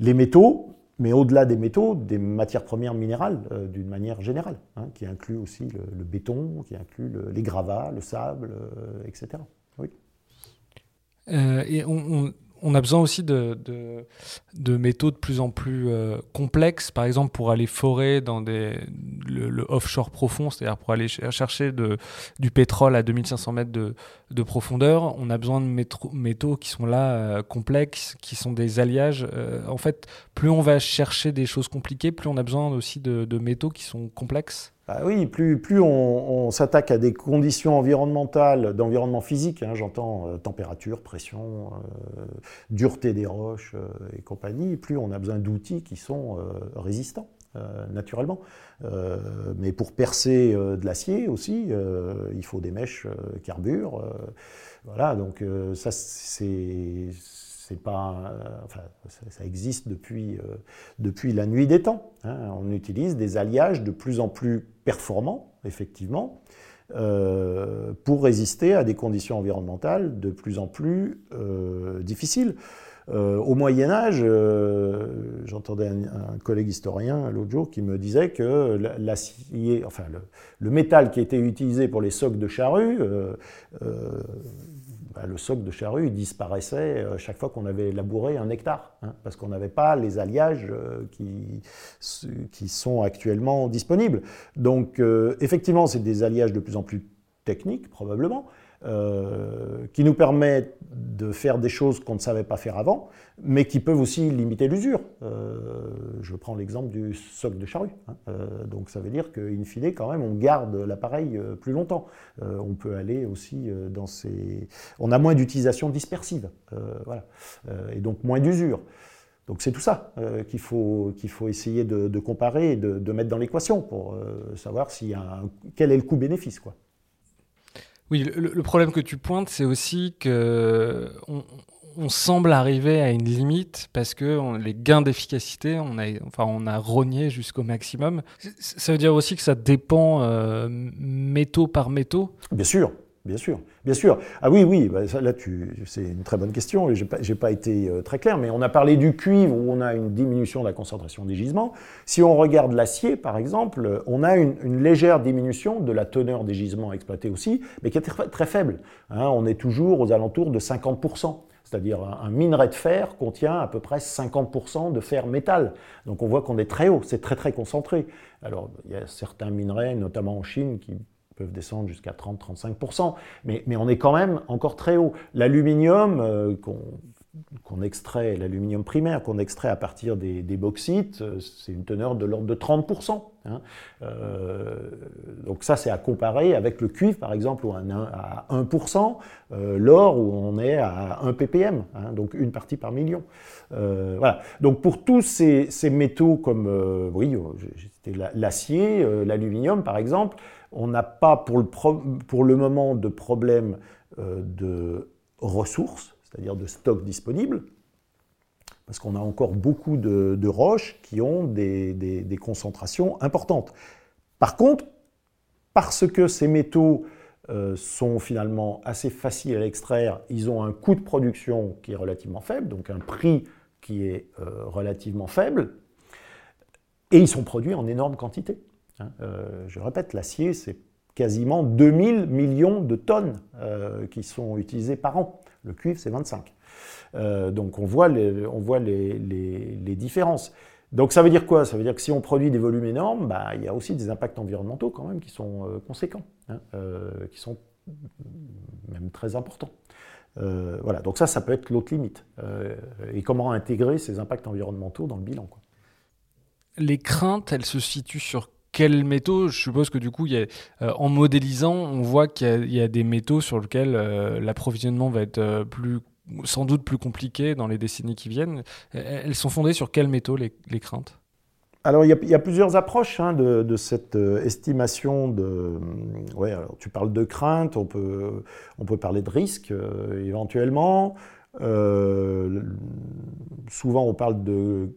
les métaux, mais au-delà des métaux, des matières premières minérales d'une manière générale, hein, qui inclut aussi le, béton, qui inclut les gravats, le sable, etc. Oui. et on on a besoin aussi de, métaux de plus en plus euh, complexes, par exemple pour aller forer dans le, offshore profond, c'est-à-dire pour aller chercher du pétrole à 2500 mètres de, de profondeur. On a besoin de métaux qui sont là, euh, complexes, qui sont des alliages. Euh, en fait, plus on va chercher des choses compliquées, plus on a besoin aussi de métaux qui sont complexes. Bah oui, plus, on, s'attaque à des conditions environnementales, d'environnement physique, hein, j'entends euh, température, pression, euh, dureté des roches euh, et compagnie, plus on a besoin d'outils qui sont résistants. naturellement. mais pour percer de l'acier aussi, il faut des mèches carbure. voilà, donc ça c'est pas, enfin, ça, existe depuis, depuis la nuit des temps. Hein. On utilise des alliages de plus en plus performants, effectivement, euh, pour résister à des conditions environnementales de plus en plus euh, difficiles. Euh, au Moyen Âge, j'entendais un, collègue historien l'autre jour qui me disait que l'acier, enfin le, le, métal qui était utilisé pour les socs de charrue bah, le soc de charrue disparaissait euh, chaque fois qu'on avait labouré un hectare, hein, parce qu'on n'avait pas les alliages euh, qui, qui sont actuellement disponibles. Donc euh, effectivement, c'est des alliages de plus en plus techniques, probablement, euh, qui nous permettent de faire des choses qu'on ne savait pas faire avant, mais qui peuvent aussi limiter l'usure. Euh, je prends l'exemple du soc de charrue. Hein. Euh, donc ça veut dire qu'in fine, quand même, on garde l'appareil plus longtemps. on peut aller aussi dans ces... On a moins d'utilisation dispersive, voilà. et donc moins d'usure. Donc c'est tout ça qu'il faut, qu'il faut essayer de, comparer et de, mettre dans l'équation pour savoir a quel est le coût-bénéfice. quoi. Oui, le, problème que tu pointes, c'est aussi que on, semble arriver à une limite parce que les gains d'efficacité, on a, enfin, on a rogné jusqu'au maximum. Ça veut dire aussi que ça dépend euh, métaux par métaux? Bien sûr, Bien sûr, bien sûr. Ah oui, oui, bah, là, c'est une très bonne question. Je n'ai pas, été euh, très clair, mais on a parlé du cuivre où on a une diminution de la concentration des gisements. Si on regarde l'acier, par exemple, on a une, légère diminution de la teneur des gisements exploités aussi, mais qui est très, faible. Hein. on est toujours aux alentours de 50%. C'est-à-dire un, minerai de fer contient à peu près 50% de fer métal. Donc on voit qu'on est très haut, c'est très très concentré. Alors il y a certains minerais, notamment en Chine, qui peuvent descendre jusqu'à 30-35%, mais, mais, on est quand même encore très haut. L'aluminium euh, qu'on extrait, l'aluminium primaire qu'on extrait à partir des, bauxites, euh, c'est une teneur de l'ordre de 30%. Hein. donc ça, c'est à comparer avec le cuivre, par exemple, où on est à 1%, l'or, où on est à 1 ppm, hein, donc une partie par million. voilà. Donc pour tous ces, métaux comme, oui, l'acier, l'aluminium, par exemple, on n'a pas pour le, pour le, moment de problème de ressources, c'est-à-dire de stocks disponibles, parce qu'on a encore beaucoup de, roches qui ont des, concentrations importantes. Par contre, parce que ces métaux euh, sont finalement assez faciles à l'extraire, ils ont un coût de production qui est relativement faible, donc un prix qui est euh, relativement faible, et ils sont produits en énorme quantité. Hein. Euh, je répète, l'acier, c'est quasiment 2000 millions de tonnes qui sont utilisées par an. Le cuivre, c'est 25. Euh, donc on voit, les, on voit les, différences. Donc ça veut dire quoi? Ça veut dire que si on produit des volumes énormes, bah, il y a aussi des impacts environnementaux quand même qui sont euh, conséquents, hein, euh, qui sont même très importants. voilà, donc ça, ça peut être l'autre limite. et comment intégrer ces impacts environnementaux dans le bilan. Les craintes, elles se situent sur quels métaux Je suppose que du coup, y a, en modélisant, on voit qu'il y, a des métaux sur lesquels l'approvisionnement va être plus sans doute plus compliquées dans les décennies qui viennent. Elles sont fondées sur quels métaux, les, craintes? Alors, il y, a, plusieurs approches hein, de, cette euh, estimation de. Ouais, tu parles de crainte, on peut, on peut parler de risque euh, éventuellement. Euh, souvent, on parle de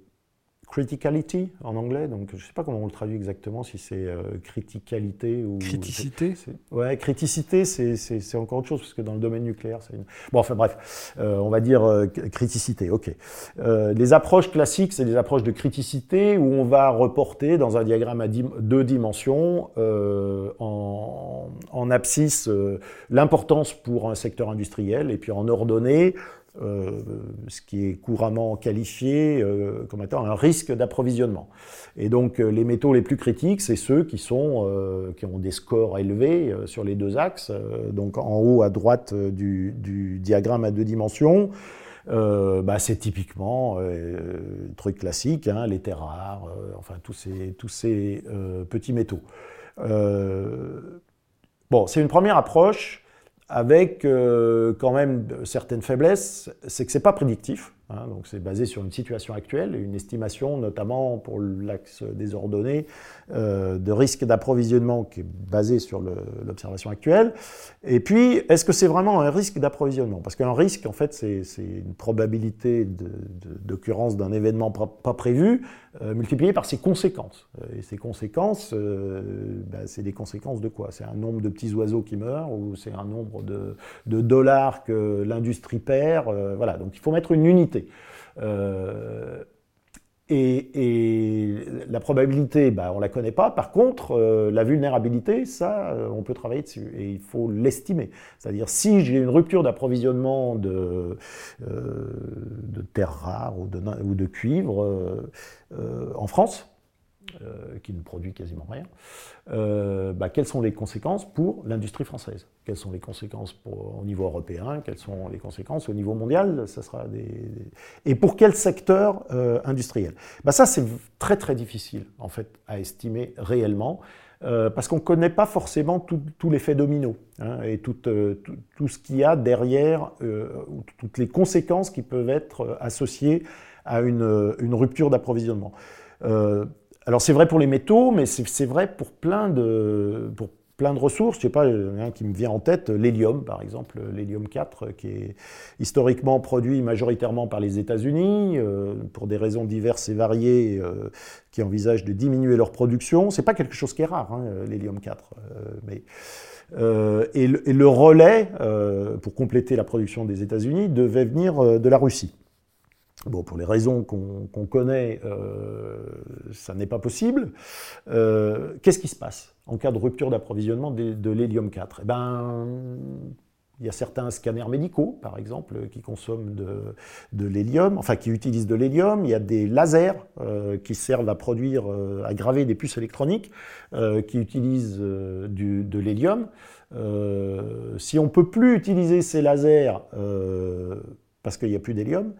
criticality en anglais, donc je ne sais pas comment on le traduit exactement, si c'est euh, criticalité ou... Criticité Ouais, criticité, c'est encore autre chose, parce que dans le domaine nucléaire, c'est une... Bon, enfin bref, euh, on va dire euh, criticité, ok. les approches classiques, c'est des approches de criticité où on va reporter dans un diagramme à deux dimensions, en, en, abscisse, l'importance pour un secteur industriel, et puis en ordonnée, euh, ce qui est couramment qualifié euh, comme étant un risque d'approvisionnement. Et donc euh, les métaux les plus critiques, c'est ceux qui, sont, qui ont des scores élevés sur les deux axes. donc en haut à droite du, diagramme à deux dimensions, bah, c'est typiquement euh, truc classique, hein, les terres rares, enfin tous ces, tous ces petits métaux. bon, c'est une première approche avec euh, quand même certaines faiblesses, c'est que ce n'est pas prédictif. Hein, donc c'est basé sur une situation actuelle, une estimation notamment pour l'axe des ordonnées euh, de risque d'approvisionnement qui est basé sur l'observation actuelle. Et puis, est-ce que c'est vraiment un risque d'approvisionnement? Parce qu'un risque, en fait, c'est une probabilité d'occurrence d'un événement pas, prévu euh, multiplié par ses conséquences. Euh, et ces conséquences, ben, c'est des conséquences de quoi? C'est un nombre de petits oiseaux qui meurent ou c'est un nombre de dollars que l'industrie perd Voilà, donc il faut mettre une unité. Euh, et, la probabilité, bah, on ne la connaît pas. Par contre, euh, la vulnérabilité, ça, euh, on peut travailler dessus. Et il faut l'estimer. C'est-à-dire, si j'ai une rupture d'approvisionnement de, de terres rares ou de, ou de cuivre en France, euh, qui ne produit quasiment rien, euh, bah, quelles sont les conséquences pour l'industrie française? Quelles sont les conséquences au niveau européen? Quelles sont les conséquences au niveau mondial? Ça sera des... Et pour quel secteur euh, industriel? Bah, Ça, c'est très très difficile en fait à estimer réellement. parce qu'on ne connaît pas forcément tout, l'effet domino hein, et tout, tout, ce qu'il y a derrière, toutes les conséquences qui peuvent être associées à une, une rupture d'approvisionnement. Alors c'est vrai pour les métaux, mais c'est vrai pour plein de, ressources. Je sais pas, un qui me vient en tête, l'hélium par exemple, l'hélium 4, qui est historiquement produit majoritairement par les États-Unis, euh, pour des raisons diverses et variées, euh, qui envisagent de diminuer leur production. C'est pas quelque chose qui est rare, hein, l'hélium 4, euh, mais et le, relais pour compléter la production des États-Unis devait venir de la Russie. Bon, pour les raisons qu'on connaît, euh, ça n'est pas possible. Euh, qu'est-ce qui se passe en cas de rupture d'approvisionnement de, l'hélium 4 eh ben, il y a certains scanners médicaux, par exemple, qui consomment de, l'hélium, enfin qui utilisent de l'hélium. Il y a des lasers euh, qui servent à produire, à graver des puces électroniques, qui utilisent de l'hélium. si on ne peut plus utiliser ces lasers parce qu'il n'y a plus d'hélium,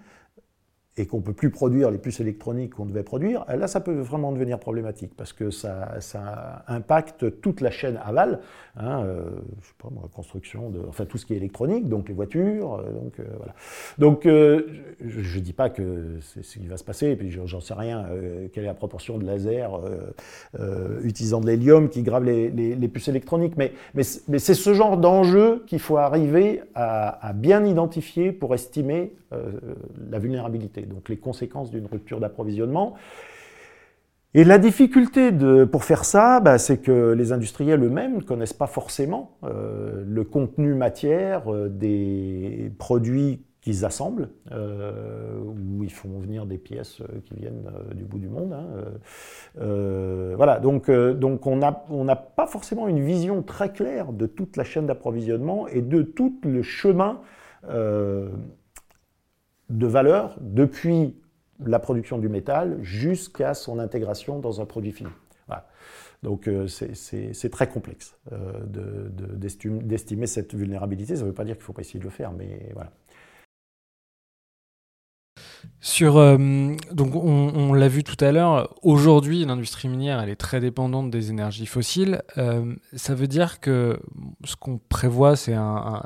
et qu'on ne peut plus produire les puces électroniques qu'on devait produire, là, ça peut vraiment devenir problématique parce que ça, impacte toute la chaîne aval, hein, euh, je sais pas moi, construction, de, enfin tout ce qui est électronique, donc les voitures, euh, donc euh, voilà. Donc je ne dis pas que c'est ce qui va se passer, et puis j'en sais rien, quelle est la proportion de lasers utilisant de l'hélium qui grave les, puces électroniques, mais, c'est ce genre d'enjeu qu'il faut arriver à, bien identifier pour estimer la vulnérabilité donc les conséquences d'une rupture d'approvisionnement. Et la difficulté pour faire ça, bah, c'est que les industriels eux-mêmes ne connaissent pas forcément euh, le contenu matière euh, des produits qu'ils assemblent, euh, où ils font venir des pièces qui viennent du bout du monde. Hein, voilà, donc, donc on n'a pas forcément une vision très claire de toute la chaîne d'approvisionnement et de tout le chemin de valeur depuis la production du métal jusqu'à son intégration dans un produit fini. Donc euh, c'est très complexe euh, d'estimer cette vulnérabilité. Ça ne veut pas dire qu'il ne faut pas essayer de le faire, mais voilà. Euh, donc on, l'a vu tout à l'heure, aujourd'hui l'industrie minière elle est très dépendante des énergies fossiles. Euh, ça veut dire que ce qu'on prévoit c'est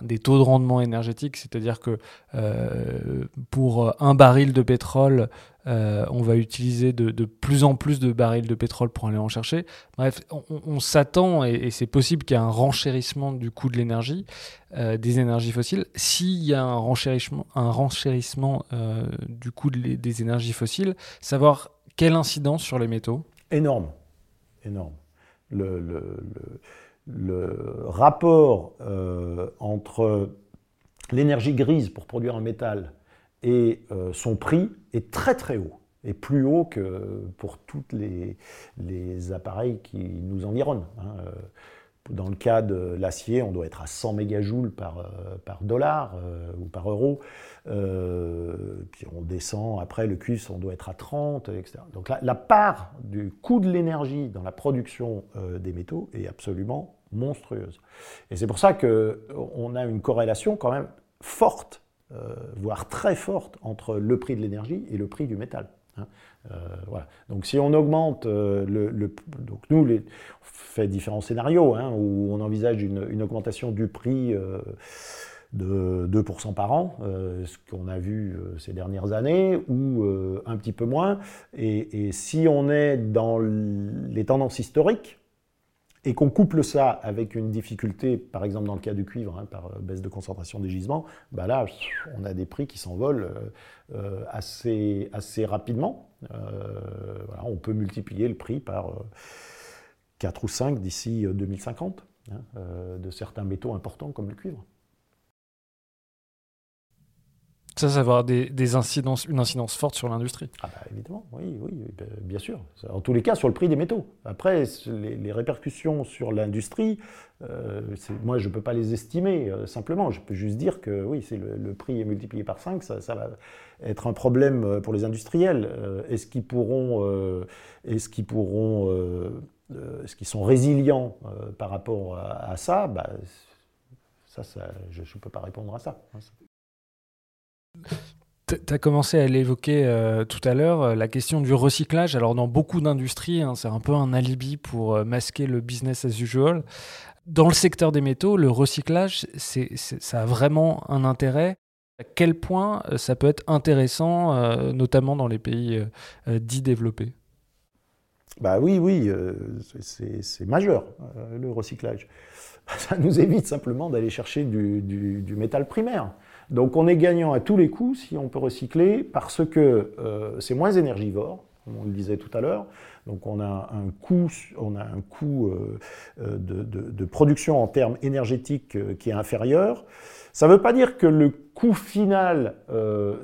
des taux de rendement énergétique, c'est-à-dire que euh, pour un baril de pétrole euh, on va utiliser de, plus en plus de barils de pétrole pour aller en chercher. Bref, on, s'attend, et, c'est possible qu'il y ait un renchérissement du coût de l'énergie, euh, des énergies fossiles. S'il y a un renchérissement, un renchérissement euh, du coût des énergies fossiles, savoir quelle incidence sur les métaux Énorme, énorme. Le, rapport entre l'énergie grise pour produire un métal et son prix est très très haut, et plus haut que pour tous les, les, appareils qui nous environnent. Hein. Euh, dans le cas de l'acier, on doit être à 100 mégajoules par, euh, par dollar ou par euro. puis on descend, après le cuivre, on doit être à 30, etc. Donc la, la part du coût de l'énergie dans la production des métaux est absolument monstrueuse. Et c'est pour ça qu'on a une corrélation quand même forte euh, voire très forte, entre le prix de l'énergie et le prix du métal. Hein. Euh, voilà. Donc si on augmente euh, le, donc nous on fait différents scénarios hein, où on envisage une, augmentation du prix de 2% par an, ce qu'on a vu ces dernières années, ou un petit peu moins. et, si on est dans les tendances historiques, et qu'on couple ça avec une difficulté, par exemple dans le cas du cuivre, hein, par euh, baisse de concentration des gisements, bah là, on a des prix qui s'envolent euh, euh, assez, assez rapidement. on peut multiplier le prix par 4 ou 5 d'ici 2050 hein, de certains métaux importants comme le cuivre. Ça, ça va avoir une incidence forte sur l'industrie. Ah bah, évidemment, oui, oui, bien sûr. En tous les cas, sur le prix des métaux. Après, les, répercussions sur l'industrie, euh, moi, je ne peux pas les estimer euh, simplement. Je peux juste dire que oui, c'est le, prix est multiplié par 5, ça, va être un problème euh, pour les industriels. est-ce qu'ils pourront, est-ce qu'ils pourront, est-ce qu'ils sont résilients par rapport à, ça? Bah, ça, je ne peux pas répondre à ça. Tu as commencé à l'évoquer euh, tout à l'heure, euh, la question du recyclage. Alors, dans beaucoup d'industries, hein, c'est un peu un alibi pour euh, masquer le business as usual. Dans le secteur des métaux, le recyclage, c'est, ça a vraiment un intérêt. À quel point ça peut être intéressant, notamment dans les pays dits développés? Bah oui, oui, c'est, majeur, le recyclage. Ça nous évite simplement d'aller chercher du métal primaire. Donc on est gagnant à tous les coups si on peut recycler parce que euh, c'est moins énergivore, comme on le disait tout à l'heure. Donc on a un coût, on a un coût euh, euh, de, production en termes énergétiques qui est inférieur. Ça ne veut pas dire que le coût final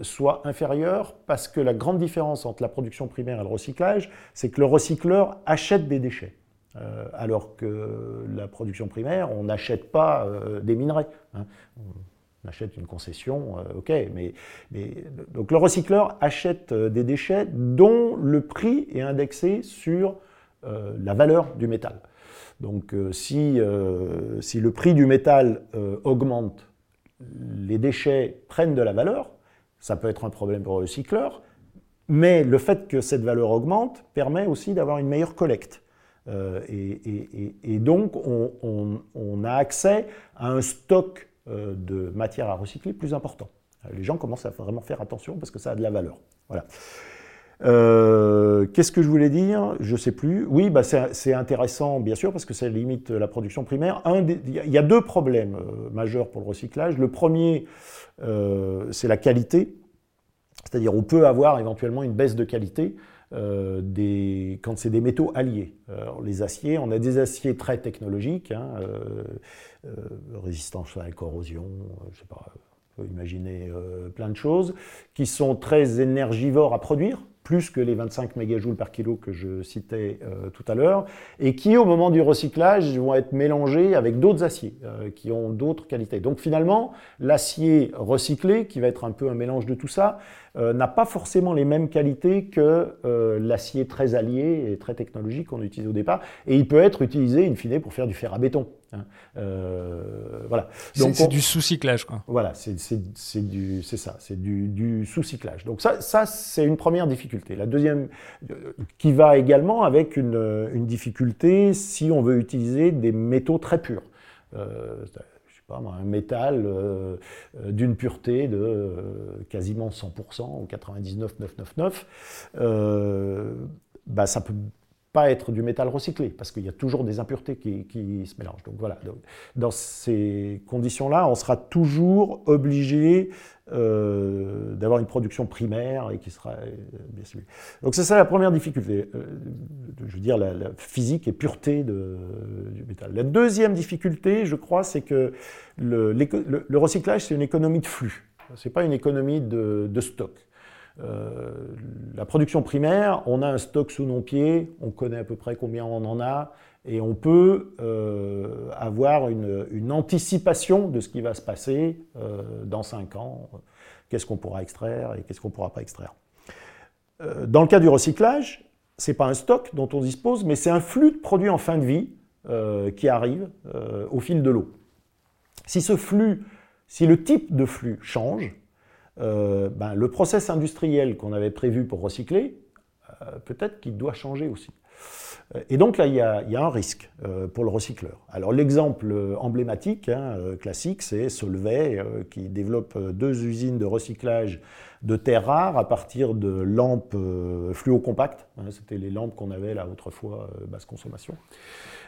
soit inférieur, parce que la grande différence entre la production primaire et le recyclage, c'est que le recycleur achète des déchets. alors que la production primaire, on n'achète pas des minerais. Hein on achète une concession, euh, ok, mais, donc le recycleur achète euh, des déchets dont le prix est indexé sur euh, la valeur du métal. Donc si, si le prix du métal augmente, les déchets prennent de la valeur, ça peut être un problème pour le recycleur, Mais le fait que cette valeur augmente permet aussi d'avoir une meilleure collecte. et, donc, on, a accès à un stock de matière à recycler plus important. Les gens commencent à vraiment faire attention parce que ça a de la valeur. Voilà. Euh, qu'est-ce que je voulais dire? Je ne sais plus. Oui, bah c'est intéressant, bien sûr, parce que ça limite la production primaire. Il y a deux problèmes euh, majeurs pour le recyclage. Le premier, euh, c'est la qualité. C'est-à-dire, on peut avoir éventuellement une baisse de qualité quand c'est des métaux alliés. les aciers, on a des aciers très technologiques, hein, résistance à la corrosion, je sais pas, on peut imaginer plein de choses, qui sont très énergivores à produire plus que les 25 mégajoules par kilo que je citais euh, tout à l'heure, et qui, au moment du recyclage, vont être mélangés avec d'autres aciers euh, qui ont d'autres qualités. Donc finalement, l'acier recyclé, qui va être un peu un mélange de tout ça, euh, n'a pas forcément les mêmes qualités que l'acier très allié et très technologique qu'on utilise au départ, et il peut être utilisé, in fine, pour faire du fer à béton. Hein. voilà. C'est du sous-cyclage, quoi. Voilà, c'est ça, c'est du, du sous-cyclage. Donc ça, ça c'est une première difficulté. La deuxième, euh, qui va également avec une, difficulté si on veut utiliser des métaux très purs. Euh, un métal euh, d'une pureté de quasiment 100% ou 99,999, bah ça peut pas être du métal recyclé, parce qu'il y a toujours des impuretés qui, se mélangent. Donc voilà, dans ces conditions-là, on sera toujours obligé euh, d'avoir une production primaire et qui sera euh, bien sûr. Donc c'est ça la première difficulté, euh, je veux dire la, physique et pureté de, du métal. La deuxième difficulté, je crois, c'est que le, le, recyclage, c'est une économie de flux, c'est pas une économie de, de stock. Euh, la production primaire, on a un stock sous nos pieds, on connaît à peu près combien on en a, et on peut euh, avoir une, anticipation de ce qui va se passer euh, dans 5 ans, qu'est-ce qu'on pourra extraire et qu'est-ce qu'on ne pourra pas extraire. dans le cas du recyclage, ce n'est pas un stock dont on dispose, mais c'est un flux de produits en fin de vie qui arrive au fil de l'eau. Si ce flux, si le type de flux change, euh, ben, le process industriel qu'on avait prévu pour recycler, euh, peut-être qu'il doit changer aussi. Et donc là, il y a, un risque euh, pour le recycleur. Alors l'exemple emblématique, hein, classique, c'est Solvay qui développe deux usines de recyclage de terres rares à partir de lampes fluocompactes. Hein, C'était les lampes qu'on avait là autrefois basse consommation.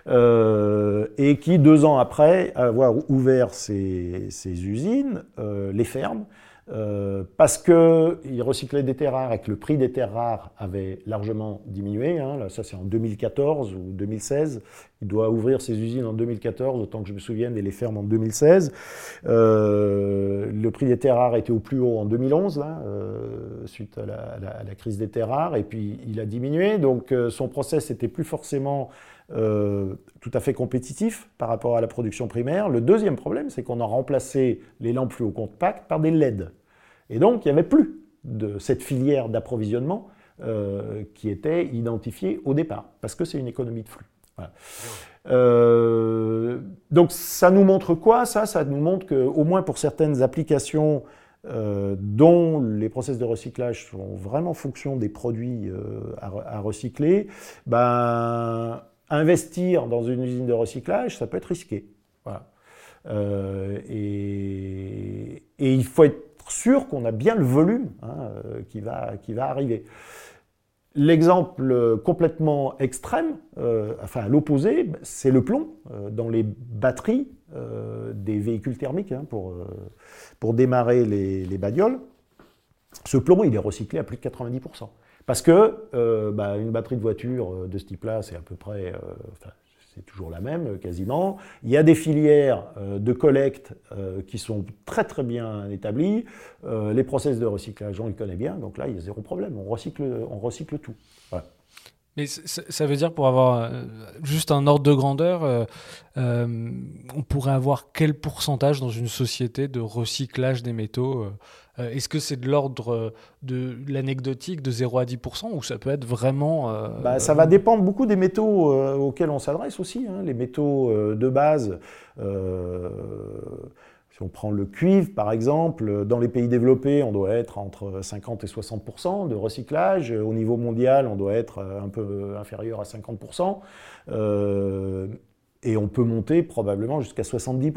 et qui, deux ans après avoir ouvert ces, ces usines, les ferment euh, parce qu'ils recyclaient des terres rares et que le prix des terres rares avait largement diminué. Hein. ça, c'est en 2014 ou 2016. Il doit ouvrir ses usines en 2014, autant que je me souvienne, et les fermes en 2016. Euh, le prix des terres rares était au plus haut en 2011, là, euh, suite à la, crise des terres rares, et puis il a diminué. Donc son process n'était plus forcément euh, tout à fait compétitif par rapport à la production primaire. Le deuxième problème, c'est qu'on a remplacé les lampes au compact par des LED. Et donc, il n'y avait plus de cette filière d'approvisionnement euh, qui était identifiée au départ, parce que c'est une économie de flux. Euh, donc ça nous montre quoi? Ça, ça nous montre qu'au moins pour certaines applications dont les process de recyclage sont vraiment fonction des produits à, à, recycler, ben, investir dans une usine de recyclage, ça peut être risqué. Euh, et, il faut être sûr qu'on a bien le volume hein, euh, qui, va, qui va arriver. L'exemple complètement extrême, euh, enfin l'opposé, c'est le plomb dans les batteries des véhicules thermiques hein, pour, pour démarrer les, les bagnoles. Ce plomb, il est recyclé à plus de 90%. Parce que euh, bah, une batterie de voiture euh, de ce type-là, c'est à peu près, euh, c'est toujours la même quasiment. Il y a des filières de collecte qui sont très très bien établies. les process de recyclage, on les connaît bien, donc là, il y a zéro problème. On recycle, on recycle tout. Mais ça veut dire, pour avoir juste un ordre de grandeur, on pourrait avoir quel pourcentage dans une société de recyclage des métaux euh, est-ce que c'est de l'ordre euh, de l'anecdotique de 0 à 10% ou ça peut être vraiment... Euh, bah, ça va dépendre beaucoup des métaux auxquels on s'adresse aussi. Hein. Les métaux de base, Si on prend le cuivre, par exemple, dans les pays développés, on doit être entre 50 et 60% de recyclage. Au niveau mondial, on doit être un peu inférieur à 50% euh, Et on peut monter probablement jusqu'à 70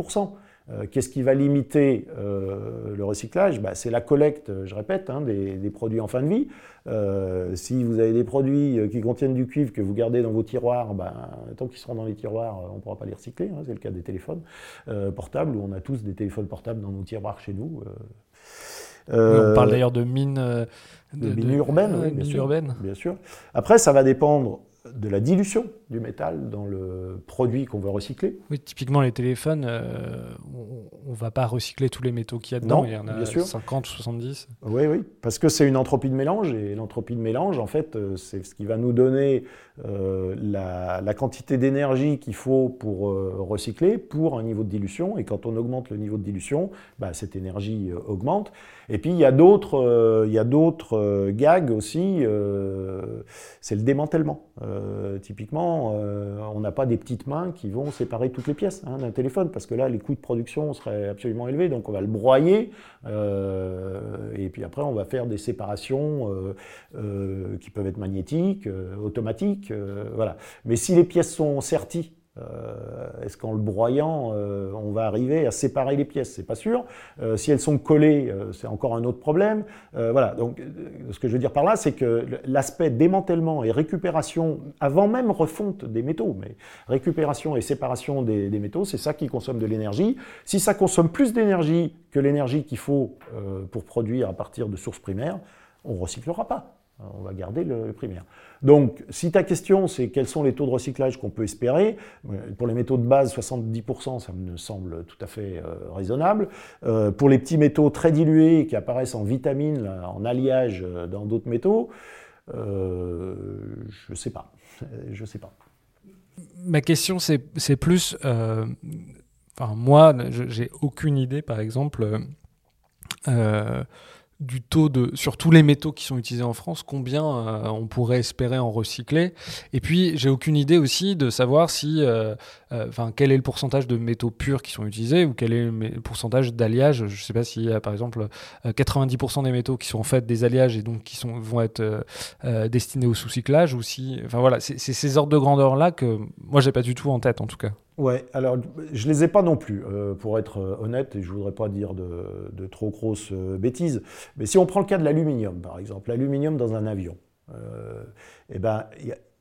euh, qu'est-ce qui va limiter euh, le recyclage? Bah, C'est la collecte, je répète, hein, des, produits en fin de vie. Euh, si vous avez des produits qui contiennent du cuivre que vous gardez dans vos tiroirs, bah, tant qu'ils seront dans les tiroirs, on ne pourra pas les recycler. Hein. c'est le cas des téléphones portables, où on a tous des téléphones portables dans nos tiroirs chez nous. on parle d'ailleurs de mines, de, mines urbaines, bien sûr. Après, ça va dépendre de la dilution du métal dans le produit qu'on veut recycler. Oui, typiquement les téléphones, euh, on ne va pas recycler tous les métaux qu'il y a dedans, il y en a 50 ou 70. Oui, oui, parce que c'est une entropie de mélange, et l'entropie de mélange, en fait, euh, c'est ce qui va nous donner euh, la, quantité d'énergie qu'il faut pour recycler pour un niveau de dilution, et quand on augmente le niveau de dilution, bah, cette énergie augmente. Et puis il y a d'autres, il y a d'autres gags aussi, c'est le démantèlement. typiquement, euh, on n'a pas des petites mains qui vont séparer toutes les pièces hein, d'un téléphone, parce que là, les coûts de production seraient absolument élevés, donc on va le broyer, euh, et puis après, on va faire des séparations euh, qui peuvent être magnétiques, automatiques, voilà. Mais si les pièces sont serties, euh, est-ce qu'en le broyant, euh, on va arriver à séparer les pièces? C'est pas sûr. Euh, si elles sont collées, c'est encore un autre problème. voilà. Donc, ce que je veux dire par là, c'est que l'aspect démantèlement et récupération, avant même refonte des métaux, mais récupération et séparation des, des métaux, c'est ça qui consomme de l'énergie. Si ça consomme plus d'énergie que l'énergie qu'il faut pour produire à partir de sources primaires, on recyclera pas. On va garder le primaire. Donc, si ta question, c'est quels sont les taux de recyclage qu'on peut espérer, euh, pour les métaux de base, 70%, ça me semble tout à fait euh, raisonnable. Euh, pour les petits métaux très dilués qui apparaissent en vitamines, en alliage dans d'autres métaux, je ne sais pas. Je sais pas. Ma question, c'est plus... enfin, moi, j'ai aucune idée, par exemple du taux de sur tous les métaux qui sont utilisés en France, combien euh, on pourrait espérer en recycler. Et puis j'ai aucune idée aussi de savoir si, euh, euh, enfin, quel est le pourcentage de métaux purs qui sont utilisés ou quel est le pourcentage d'alliage. Je ne sais pas a par exemple 90% des métaux qui sont en fait des alliages et donc qui sont vont être destinés au sous-cyclage ou si, enfin voilà, c'est ces ordres de grandeur là que moi j'ai pas du tout en tête en tout cas. Ouais, alors je les ai pas non plus, euh, pour être euh, honnête, et je voudrais pas dire de, trop grosses euh, bêtises. Mais si on prend le cas de l'aluminium, par exemple, l'aluminium dans un avion, eh ben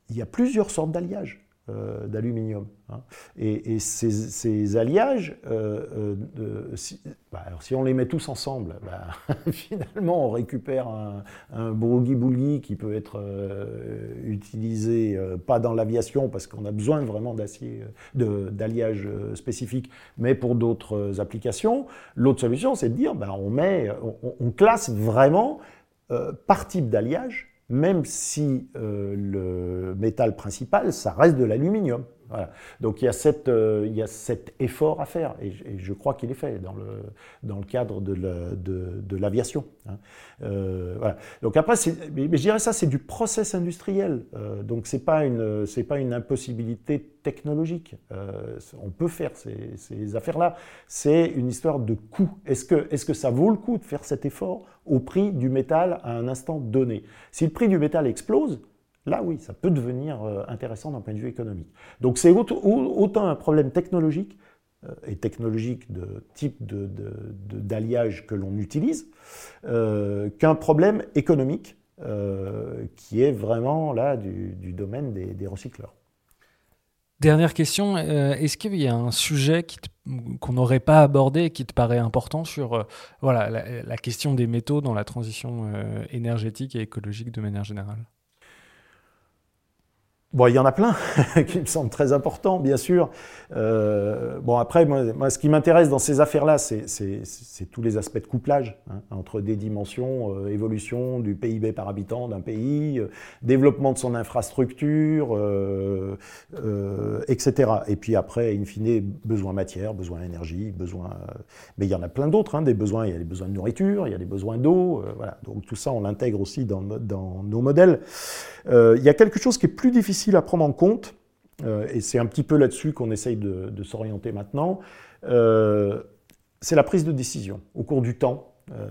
il y, a plusieurs sortes d'alliages. Euh, d'aluminium. Hein. Et, ces, alliages, euh, euh, si, bah, si, on les met tous ensemble, bah, finalement on récupère un, un bourgui qui peut être utilisé pas dans l'aviation parce qu'on a besoin vraiment d'acier, d'alliage spécifique, mais pour d'autres applications. L'autre solution, c'est de dire, bah, on, met, on classe vraiment par type d'alliage même si euh, le métal principal, ça reste de l'aluminium. Donc il y, a cette, euh, il y, a cet effort à faire, et, je crois qu'il est fait dans le, cadre de l'aviation. Hein. Euh. Donc après, mais, je dirais ça, c'est du process industriel. Euh, donc une, c'est pas une impossibilité technologique. on peut faire ces, affaires-là. C'est une histoire de coût. Est-ce que, est-ce que ça vaut le coup de faire cet effort au prix du métal à un instant donné? Si le prix du métal explose, Là, oui, ça peut devenir euh, intéressant d'un point de vue économique. Donc c'est autant un problème technologique euh, et technologique de type d'alliage de, que l'on utilise, euh, qu'un problème économique qui est vraiment là du, domaine des, recycleurs. Dernière question, est-ce qu'il y a un sujet qu'on n'aurait pas abordé et qui te paraît important sur voilà, la, question des métaux dans la transition énergétique et écologique de manière générale? Bon, il y en a plein qui me semblent très importants, bien sûr. Euh, bon, après, moi, ce qui m'intéresse dans ces affaires-là, c'est tous les aspects de couplage hein, entre des dimensions, euh, évolution du PIB par habitant d'un pays, euh, développement de son infrastructure, etc. Et puis après, in fine, besoin matière, besoin énergie, besoin. mais il y en a plein d'autres, hein, des besoins. Il y a des besoins de nourriture, il y a des besoins d'eau, voilà. Donc tout ça, on l'intègre aussi dans, dans nos modèles. il y a quelque chose qui est plus difficile à prendre en compte, euh, et c'est un petit peu là-dessus qu'on essaye de, s'orienter maintenant, euh, c'est la prise de décision au cours du temps. Euh,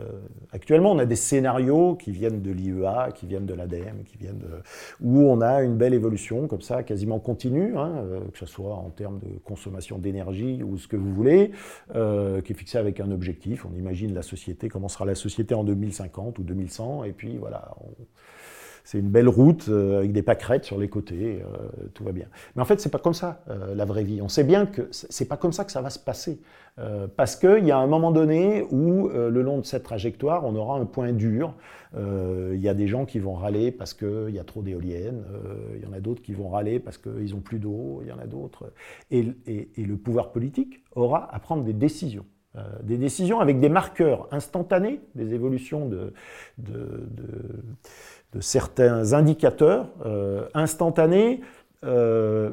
actuellement, on a des scénarios qui viennent de l'IEA, qui viennent de l'ADM, qui viennent où on a une belle évolution comme ça, quasiment continue, hein, que ce soit en termes de consommation d'énergie ou ce que vous voulez, qui est fixé avec un objectif. On imagine la société, comment sera la société en 2050 ou 2100, et puis voilà. C'est une belle route euh, avec des pâquerettes sur les côtés, euh, tout va bien. Mais en fait, c'est pas comme ça euh, la vraie vie. On sait bien que c'est pas comme ça que ça va se passer, parce qu'il y a un moment donné où le long de cette trajectoire, on aura un point dur. Il y a des gens qui vont râler parce qu'il y a trop d'éoliennes. Il y en a d'autres qui vont râler parce qu'ils ont plus d'eau. Il y en a d'autres. Et, le pouvoir politique aura à prendre des décisions. des décisions avec des marqueurs instantanés, des évolutions de certains indicateurs euh, instantanés, euh,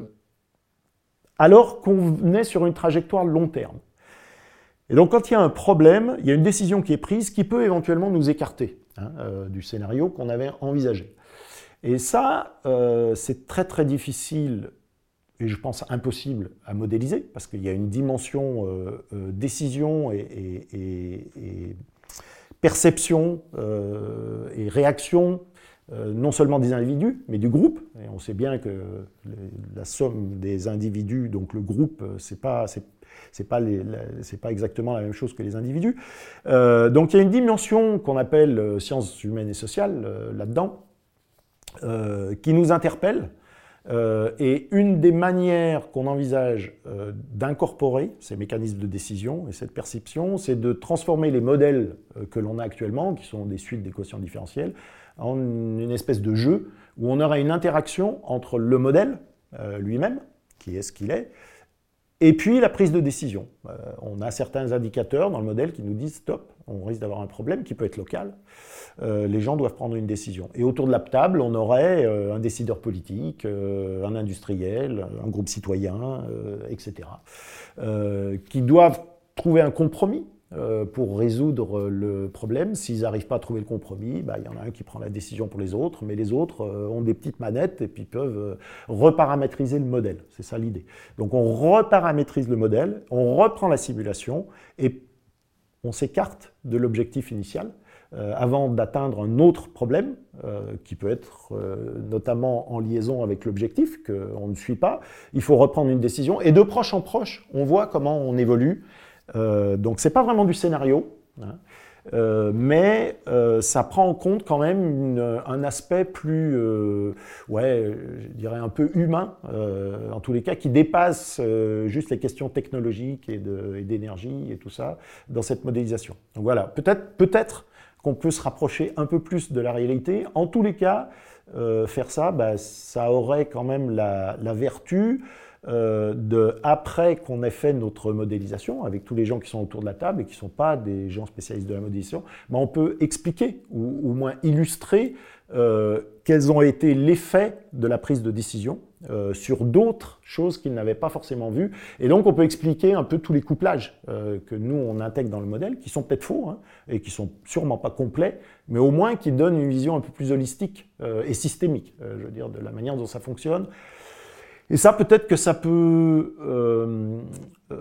alors qu'on est sur une trajectoire long terme. Et donc quand il y a un problème, il y a une décision qui est prise qui peut éventuellement nous écarter hein, euh, du scénario qu'on avait envisagé. Et ça, c'est très très difficile et je pense impossible à modéliser, parce qu'il y a une dimension décision et perception et réaction euh, non seulement des individus, mais du groupe. Et on sait bien que la somme des individus, donc le groupe, euh, c'est pas c'est pas, pas exactement la même chose que les individus. Euh, donc il y a une dimension qu'on appelle sciences humaines et sociales là-dedans, qui nous interpelle. et une des manières qu'on envisage d'incorporer ces mécanismes de décision et cette perception, c'est de transformer les modèles que l'on a actuellement, qui sont des suites des quotients différentiels, en une espèce de jeu où on aura une interaction entre le modèle euh, lui-même, qui est ce qu'il est, et puis la prise de décision. Euh, on a certains indicateurs dans le modèle qui nous disent stop, on risque d'avoir un problème qui peut être local. Euh, les gens doivent prendre une décision. Et autour de la table, on aurait un décideur politique, un industriel, un groupe citoyen, etc., qui doivent trouver un compromis pour résoudre le problème. S'ils n'arrivent pas à trouver le compromis, bah, il y en a un qui prend la décision pour les autres, mais les autres euh, ont des petites manettes et puis peuvent euh, reparamétriser le modèle. C'est ça l'idée. Donc on reparamétrise le modèle, on reprend la simulation et on s'écarte de l'objectif initial avant d'atteindre un autre problème, qui peut être notamment en liaison avec l'objectif qu'on ne suit pas. Il faut reprendre une décision. Et de proche en proche, on voit comment on évolue euh, donc c'est pas vraiment du scénario, hein. euh, mais euh, ça prend en compte quand même un aspect plus, ouais, je dirais un peu humain, en tous les cas, qui dépasse juste les questions technologiques et d'énergie et, tout ça dans cette modélisation. Donc voilà, peut-être peut-être qu'on peut se rapprocher un peu plus de la réalité. En tous les cas, faire ça, bah, ça aurait quand même la vertu euh, de, après qu'on ait fait notre modélisation, avec tous les gens qui sont autour de la table et qui ne sont pas des gens spécialistes de la modélisation, ben on peut expliquer ou au moins illustrer euh, quels ont été les faits de la prise de décision euh, sur d'autres choses qu'ils n'avaient pas forcément vues. Et donc on peut expliquer un peu tous les couplages que nous on intègre dans le modèle, qui sont peut-être faux hein, et qui sont sûrement pas complets, mais au moins qui donnent une vision un peu plus holistique et systémique, je veux dire, de la manière dont ça fonctionne. Et ça, peut-être que ça peut euh, euh,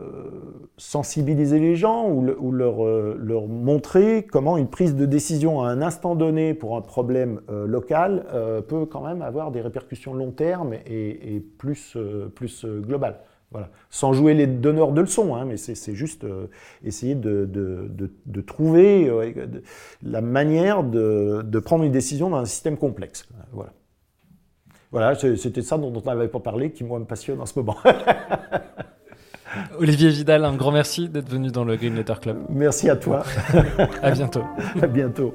sensibiliser les gens ou, leur, euh, leur, montrer comment une prise de décision à un instant donné pour un problème local peut quand même avoir des répercussions long terme et, plus, plus globales. Voilà. Sans jouer les donneurs de leçons, hein, mais c'est juste essayer de, de, de, trouver la manière de, prendre une décision dans un système complexe. Voilà. Voilà, c'était ça dont on n'avait pas parlé, qui moi me passionne en ce moment. Olivier Vidal, un grand merci d'être venu dans le Green Letter Club. Merci à toi. à bientôt. à bientôt.